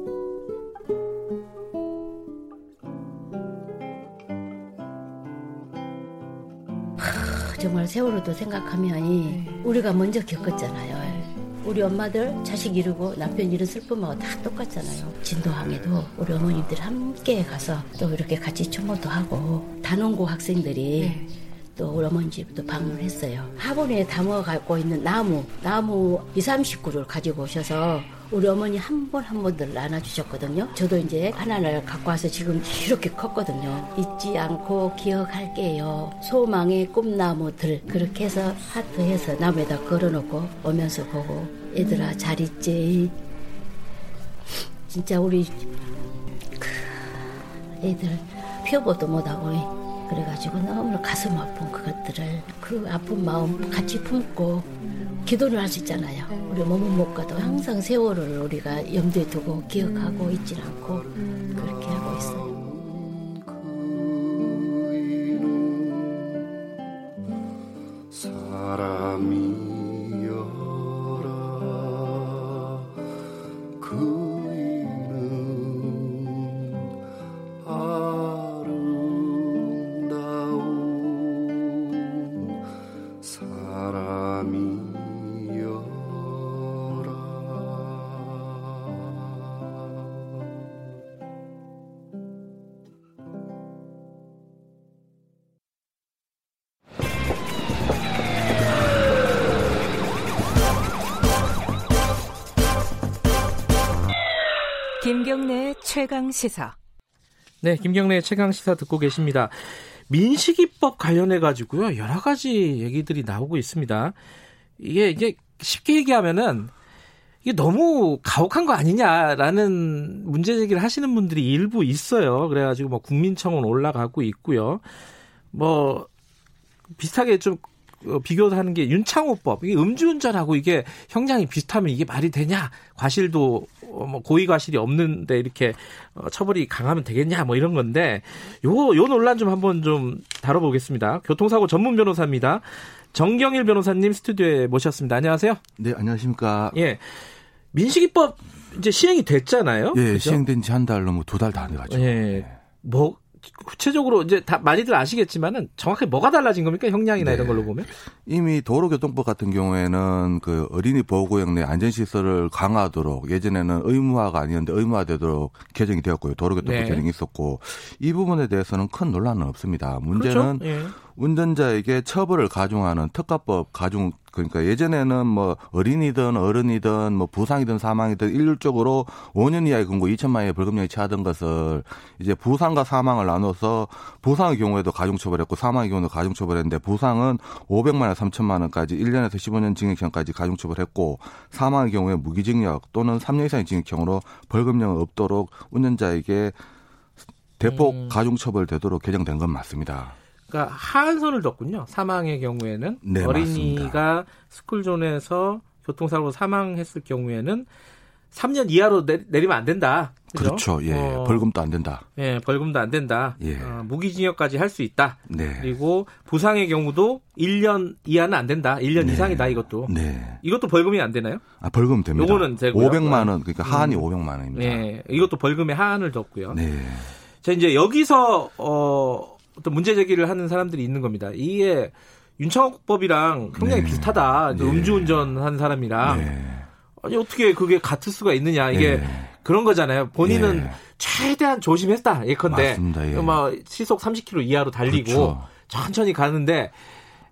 정말 세월호도 생각하면 네. 우리가 먼저 겪었잖아요. 네. 우리 엄마들 자식 이루고 남편 이룬 슬픔하고 다 똑같잖아요. 진도항에도 우리 어머님들 함께 가서 또 이렇게 같이 총무도 하고 단원고 학생들이 네. 또 우리 어머니 집도 방문했어요. 화분에 담아 갖고 있는 나무, 나무 2, 30그루를 가지고 오셔서 우리 어머니 한 번 한 번들 나눠주셨거든요. 저도 이제 하나를 갖고 와서 지금 이렇게 컸거든요. 잊지 않고 기억할게요. 소망의 꿈나무들 그렇게 해서 하트해서 나무에다 걸어놓고 오면서 보고 얘들아 잘 있지. 진짜 우리 그 애들 표보도 못하고 그래가지고 너무 가슴 아픈 그것들을 그 아픈 마음 같이 품고 기도를 할 수 있잖아요. 우리 몸은 못 가도 항상 세월을 우리가 염두에 두고 기억하고 있질 않고 그렇게 최강 시사. 네, 김경래 최강 시사 듣고 계십니다. 민식이법 관련해 가지고요 여러 가지 얘기들이 나오고 있습니다. 이게 이게 쉽게 얘기하면은 이게 너무 가혹한 거 아니냐라는 문제 제기를 하시는 분들이 일부 있어요. 그래가지고 뭐 국민청원 올라가고 있고요. 뭐 비슷하게 좀 어, 비교하는 게 윤창호법. 이게 음주운전하고 이게 형량이 비슷하면 이게 말이 되냐? 과실도 어, 뭐 고의 과실이 없는데 이렇게 어, 처벌이 강하면 되겠냐? 뭐 이런 건데 요요 논란 좀 한번 좀 다뤄보겠습니다. 교통사고 전문 변호사입니다. 정경일 변호사님 스튜디오에 모셨습니다. 안녕하세요. 네 안녕하십니까. 예. 민식이법 이제 시행이 됐잖아요. 예 그렇죠? 시행된 지 한 달 넘어 두 달 다 돼가지고. 예. 네. 뭐 구체적으로 이제 다 많이들 아시겠지만은 정확하게 뭐가 달라진 겁니까 형량이나 네. 이런 걸로 보면 이미 도로교통법 같은 경우에는 그 어린이 보호구역 내 안전시설을 강화하도록 예전에는 의무화가 아니었는데 의무화되도록 개정이 되었고요 도로교통법 네. 개정이 있었고 이 부분에 대해서는 큰 논란은 없습니다 문제는 그렇죠? 예. 운전자에게 처벌을 가중하는 특가법 가중 그러니까 예전에는 뭐 어린이든 어른이든 뭐 부상이든 사망이든 일률적으로 5년 이하의 금고 2천만 원의 벌금형이 처하던 것을 이제 부상과 사망을 나눠서 부상의 경우에도 가중처벌했고 사망의 경우도 가중처벌했는데 부상은 500만 원, 3천만 원까지 1년에서 15년 징역형까지 가중처벌했고 사망의 경우에 무기징역 또는 3년 이상의 징역형으로 벌금형은 없도록 운전자에게 대폭 음. 가중처벌되도록 개정된 건 맞습니다. 그러니까 하한선을 뒀군요. 사망의 경우에는 네, 어린이가. 스쿨존에서 교통사고로 사망했을 경우에는 3년 이하로 내, 리면 안 된다. 그죠? 그렇죠 예. 어, 벌금도 안 된다. 예, 벌금도 안 된다. 예. 어, 무기징역까지 할 수 있다. 네. 그리고 부상의 경우도 1년 이하는 안 된다. 1년 네. 이상이다 이것도. 네. 이것도 벌금이 안 되나요? 아, 벌금 됩니다. 요거는 되고요. 500만 원. 그러니까 하한이 음. 500만 원입니다. 네. 이것도 벌금의 하한을 뒀고요. 네. 자, 이제 여기서 어 어떤 문제 제기를 하는 사람들이 있는 겁니다. 이게 윤창호법이랑 굉장히 네. 비슷하다. 네. 음주운전 한 사람이랑 네. 아니 어떻게 그게 같을 수가 있느냐 이게 네. 그런 거잖아요. 본인은 예. 최대한 조심했다. 예컨대 맞습니다. 예. 막 시속 30km 이하로 달리고 그렇죠. 천천히 가는데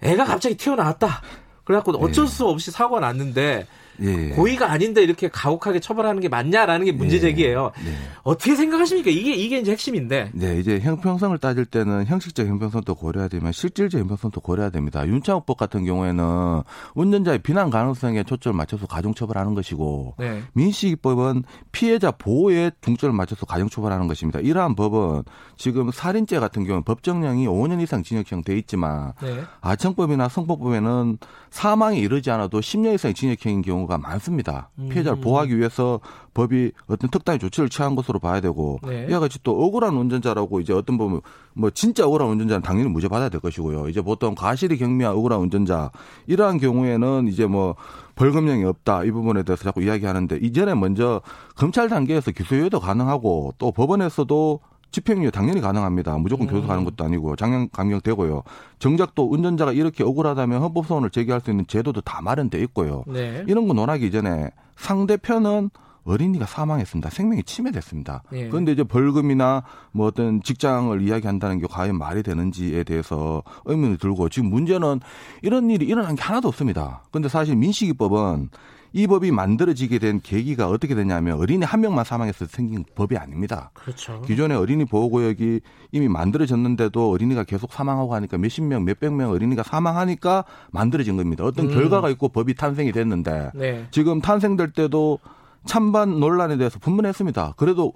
애가 갑자기 튀어나왔다. 그래갖고 어쩔 예. 수 없이 사고가 났는데 예. 고의가 아닌데 이렇게 가혹하게 처벌하는 게 맞냐라는 게 문제 예. 제기예요. 네. 어떻게 생각하십니까? 이게 이게 이제 핵심인데. 네, 이제 형평성을 따질 때는 형식적 형평성도 고려해야 되면 실질적 형평성도 고려해야 됩니다. 윤창호법 같은 경우에는 운전자의 비난 가능성에 초점을 맞춰서 가중처벌하는 것이고 네. 민식이법은 피해자 보호에 중점을 맞춰서 가중처벌하는 것입니다. 이러한 법은 지금 살인죄 같은 경우는 법정형이 5년 이상 징역형 돼 있지만 네. 아청법이나 성폭법에는 사망에 이르지 않아도 10년 이상의 징역형인 경우 경우가 많습니다. 피해자를 음. 보호하기 위해서 법이 어떤 특단의 조치를 취한 것으로 봐야 되고 네. 이와 같이 또 억울한 운전자라고 이제 어떤 보면 뭐 진짜 억울한 운전자는 당연히 무죄 받아야 될 것이고요. 이제 보통 과실이 경미한 억울한 운전자 이러한 경우에는 이제 뭐 벌금형이 없다 이 부분에 대해서 자꾸 이야기하는데 이전에 먼저 검찰 단계에서 기소유예도 가능하고 또 법원에서도 집행유예 당연히 가능합니다. 무조건 교수 가는 음. 것도 아니고 장량 감경되고요. 정작 또 운전자가 이렇게 억울하다면 헌법소원을 제기할 수 있는 제도도 다 마련돼 있고요. 네. 이런 거 논하기 전에 상대편은 어린이가 사망했습니다. 생명이 침해됐습니다. 예. 그런데 이제 벌금이나 뭐 어떤 직장을 이야기한다는 게 과연 말이 되는지에 대해서 의문이 들고 지금 문제는 이런 일이 일어난 게 하나도 없습니다. 그런데 사실 민식이법은 이 법이 만들어지게 된 계기가 어떻게 되냐면 어린이 한 명만 사망해서 생긴 법이 아닙니다. 그렇죠. 기존의 어린이 보호구역이 이미 만들어졌는데도 어린이가 계속 사망하고 하니까 몇십 명, 몇백 명 어린이가 사망하니까 만들어진 겁니다. 어떤 음. 결과가 있고 법이 탄생이 됐는데 네. 지금 탄생될 때도 찬반 논란에 대해서 분분했습니다. 그래도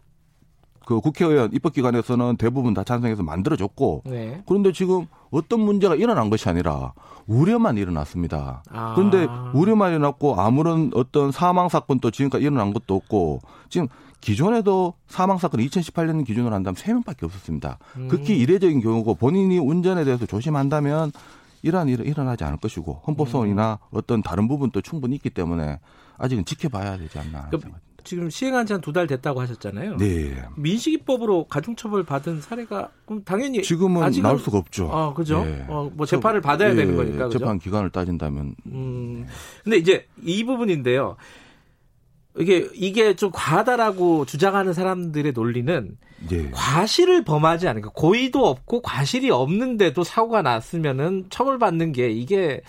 그 국회의원 입법기관에서는 대부분 다 찬성해서 만들어졌고 네. 그런데 지금 어떤 문제가 일어난 것이 아니라 우려만 일어났습니다. 아. 그런데 우려만 일어났고 아무런 어떤 사망 사건도 지금까지 일어난 것도 없고 지금 기존에도 사망 사건 2018년 기준으로 한다면 3명밖에 없었습니다. 음. 극히 이례적인 경우고 본인이 운전에 대해서 조심한다면 이러한 일은 일어나지 않을 것이고 헌법소원이나 음. 어떤 다른 부분도 충분히 있기 때문에 아직은 지켜봐야 되지 않나. 그, 지금 시행한 지 한 두 달 됐다고 하셨잖아요. 네. 민식이법으로 가중처벌 받은 사례가 그럼 당연히 지금은 아직은, 나올 수가 없죠. 아, 그죠? 네. 어, 뭐 재판을 받아야 네. 되는 거니까. 그죠? 재판 기간을 따진다면. 음. 근데 이제 이 부분인데요. 이게 이게 좀 과하다라고 주장하는 사람들의 논리는 네. 과실을 범하지 않으니까 고의도 없고 과실이 없는데도 사고가 났으면은 처벌받는 게 이게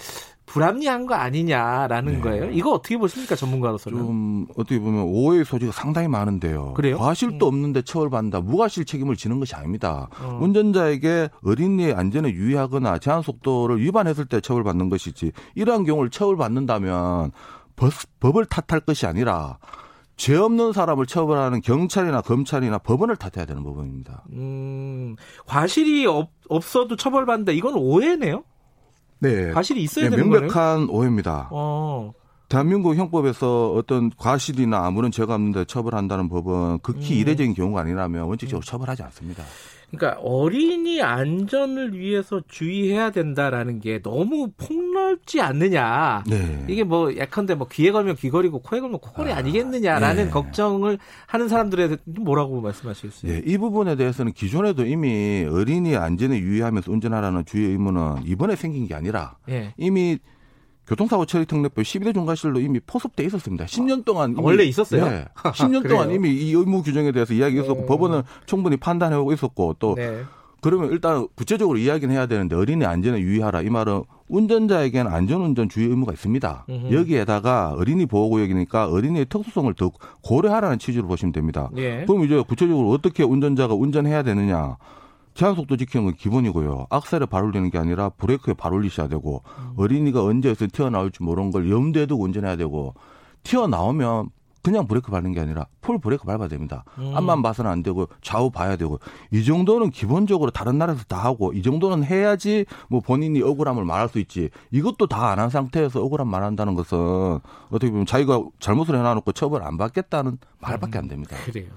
불합리한 거 아니냐라는 네. 거예요. 이거 어떻게 보십니까 전문가로서는? 좀 어떻게 보면 오해의 소지가 상당히 많은데요. 그래요? 과실도 음. 없는데 처벌받는다. 무과실 책임을 지는 것이 아닙니다. 어. 운전자에게 어린이의 안전에 유의하거나 제한 속도를 위반했을 때 처벌받는 것이지 이러한 경우를 처벌받는다면 법, 법을 탓할 것이 아니라 죄 없는 사람을 처벌하는 경찰이나 검찰이나 법원을 탓해야 되는 부분입니다. 음, 과실이 없, 없어도 처벌받는다. 이건 오해네요? 네. 과실이 있어야 네, 되는 명백한 거예요? 오해입니다. 어. 대한민국 형법에서 어떤 과실이나 아무런 죄가 없는데 처벌한다는 법은 극히 음. 이례적인 경우가 아니라면 원칙적으로 음. 처벌하지 않습니다. 그러니까 어린이 안전을 위해서 주의해야 된다라는 게 너무 폭넓지 않느냐. 네. 이게 뭐 약한데 뭐 귀에 걸면 귀걸이고 코에 걸면 코걸이 아, 아니겠느냐라는 네. 걱정을 하는 사람들에 대해 뭐라고 말씀하시겠어요? 네, 이 부분에 대해서는 기존에도 이미 어린이 안전에 유의하면서 운전하라는 주의 의무는 이번에 생긴 게 아니라 네. 이미 교통사고 처리 특례법 12대 중과실로 이미 포섭돼 있었습니다. 10년 동안 아, 원래 있었어요? 네. 10년 동안 이미 이 의무 규정에 대해서 이야기했었고 네. 법원은 충분히 판단해오고 있었고 또 네. 그러면 일단 구체적으로 이야기는 해야 되는데 어린이 안전에 유의하라 이 말은 운전자에게는 안전운전 주의 의무가 있습니다. 음흠. 여기에다가 어린이 보호구역이니까 어린이의 특수성을 더 고려하라는 취지로 보시면 됩니다. 예. 그럼 이제 구체적으로 어떻게 운전자가 운전해야 되느냐 제한 속도 지키는 건 기본이고요. 악셀에 발 올리는 게 아니라 브레이크에 발 올리셔야 되고 음. 어린이가 언제 어디에서 튀어나올지 모르는 걸 염두에 두고 운전해야 되고 튀어나오면 그냥 브레이크 밟는 게 아니라 full 브레이크 밟아야 됩니다. 음. 앞만 봐서는 안 되고 좌우 봐야 되고 이 정도는 기본적으로 다른 나라에서 다 하고 이 정도는 해야지 뭐 본인이 억울함을 말할 수 있지. 이것도 다 안 한 상태에서 억울함 말한다는 것은 어떻게 보면 자기가 잘못을 해놔놓고 처벌 안 받겠다는 말밖에 안 됩니다. 그래요.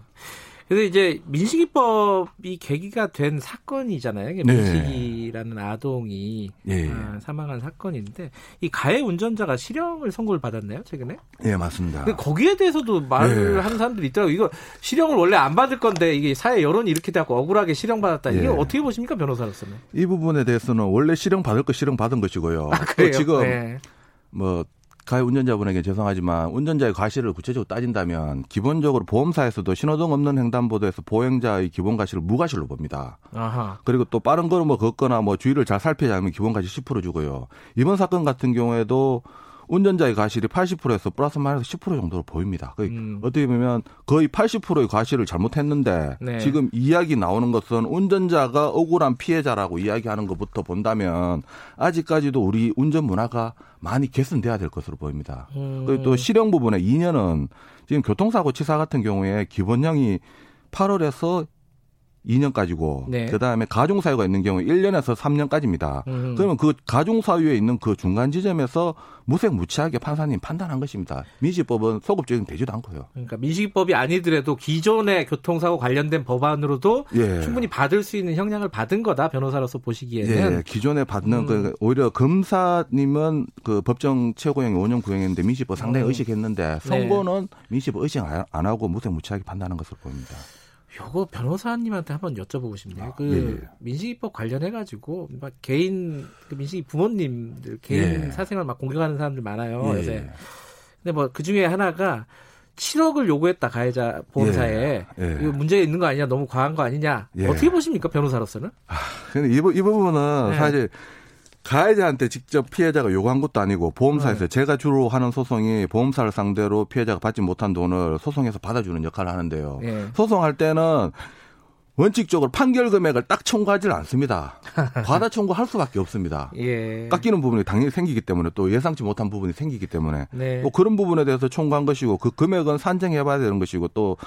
근데 이제 민식이법이 계기가 된 사건이잖아요. 네. 민식이라는 아동이 네. 사망한 사건인데 이 가해 운전자가 실형을 선고를 받았나요 최근에? 네 맞습니다. 근데 거기에 대해서도 말을 네. 하는 사람들이 있더라고요. 이거 실형을 원래 안 받을 건데 이게 사회 여론이 이렇게 돼갖고 억울하게 실형 받았다. 이게 네. 어떻게 보십니까 변호사로서는? 이 부분에 대해서는 원래 실형 받을 거 실형 받은 것이고요. 아, 지금 네. 뭐 가해 운전자분에게 죄송하지만 운전자의 과실을 구체적으로 따진다면 기본적으로 보험사에서도 신호등 없는 횡단보도에서 보행자의 기본 과실을 무과실로 봅니다. 아하. 그리고 또 빠른 걸음을 뭐 걷거나 뭐 주의를 잘 살피지 않으면 기본 과실 10% 주고요. 이번 사건 같은 경우에도 운전자의 과실이 80%에서 플러스 마이너스 10% 정도로 보입니다. 음. 어떻게 보면 거의 80%의 과실을 잘못했는데 네. 지금 이야기 나오는 것은 운전자가 억울한 피해자라고 이야기하는 것부터 본다면 아직까지도 우리 운전 문화가 많이 개선돼야 될 것으로 보입니다. 음. 그리고 또 실형 부분에 2년은 지금 교통사고 치사 같은 경우에 기본형이 8월에서 2년까지고 네. 그다음에 가중 사유가 있는 경우 1년에서 3년까지입니다. 음. 그러면 그 가중 사유에 있는 그 중간 지점에서 무색 무치하게 판사님 판단한 것입니다. 민식법은 소급 적용 되지도 않고요. 그러니까 민식법이 아니더라도 기존의 교통사고 관련된 법안으로도 예. 충분히 받을 수 있는 형량을 받은 거다 변호사로서 보시기에는 예. 기존에 받는 음. 그 오히려 검사님은 그 법정 최고형이 5년 구형했는데 민식법 상당히 음. 의식했는데 선고는 네. 민식법 의식 안 하고 무색 무치하게 판단한 것으로 보입니다. 요거 변호사님한테 한번 여쭤보고 싶네요. 아, 그 예. 민식이법 관련해 가지고 막 개인 그 민식이 부모님들 개인 예. 사생활 막 공격하는 사람들 많아요. 예. 요새. 근데 뭐 그 중에 하나가 7억을 요구했다 가해자 보험사에 예. 예. 이거 문제 있는 거 아니냐 너무 과한 거 아니냐 예. 어떻게 보십니까 변호사로서는? 아, 근데 이, 이 부분은 네. 사실 가해자한테 직접 피해자가 요구한 것도 아니고 보험사에서 네. 제가 주로 하는 소송이 보험사를 상대로 피해자가 받지 못한 돈을 소송에서 받아주는 역할을 하는데요. 네. 소송할 때는 원칙적으로 판결 금액을 딱 청구하지는 않습니다. 과다 청구할 수밖에 없습니다. 예. 깎이는 부분이 당연히 생기기 때문에 또 예상치 못한 부분이 생기기 때문에 네. 또 그런 부분에 대해서 청구한 것이고 그 금액은 산정해봐야 되는 것이고 또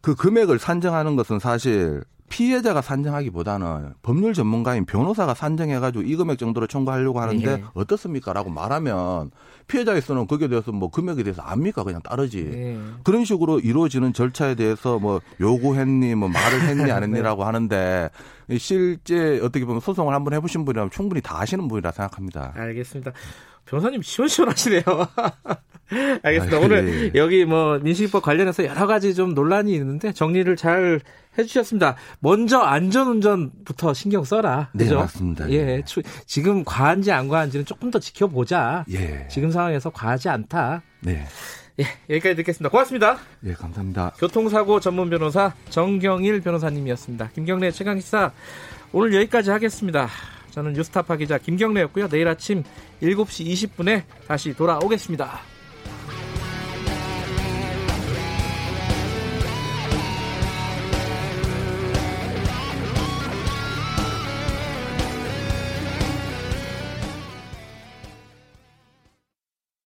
그 금액을 산정하는 것은 사실 피해자가 산정하기보다는 법률 전문가인 변호사가 산정해가지고 이 금액 정도로 청구하려고 하는데 네. 어떻습니까라고 말하면 피해자에서는 거기에 대해서 뭐 금액에 대해서 압니까 그냥 따르지 네. 그런 식으로 이루어지는 절차에 대해서 뭐 요구했니 뭐 말을 했니 안 했니라고 네. 하는데 실제 어떻게 보면 소송을 한번 해보신 분이라면 충분히 다 아시는 분이라 생각합니다. 알겠습니다. 변호사님 시원시원하시네요. 알겠습니다. 아, 오늘 예. 여기 뭐 민식이법 관련해서 여러 가지 좀 논란이 있는데 정리를 잘 해주셨습니다. 먼저 안전운전부터 신경 써라. 네, 그죠? 맞습니다. 예, 추, 지금 과한지 안 과한지는 조금 더 지켜보자. 예. 지금 상황에서 과하지 않다. 네. 예, 여기까지 듣겠습니다. 고맙습니다. 예, 감사합니다. 교통사고 전문 변호사 정경일 변호사님이었습니다. 김경래 최강시사 오늘 여기까지 하겠습니다. 저는 뉴스타파 기자 김경래였고요. 내일 아침 7시 20분에 다시 돌아오겠습니다.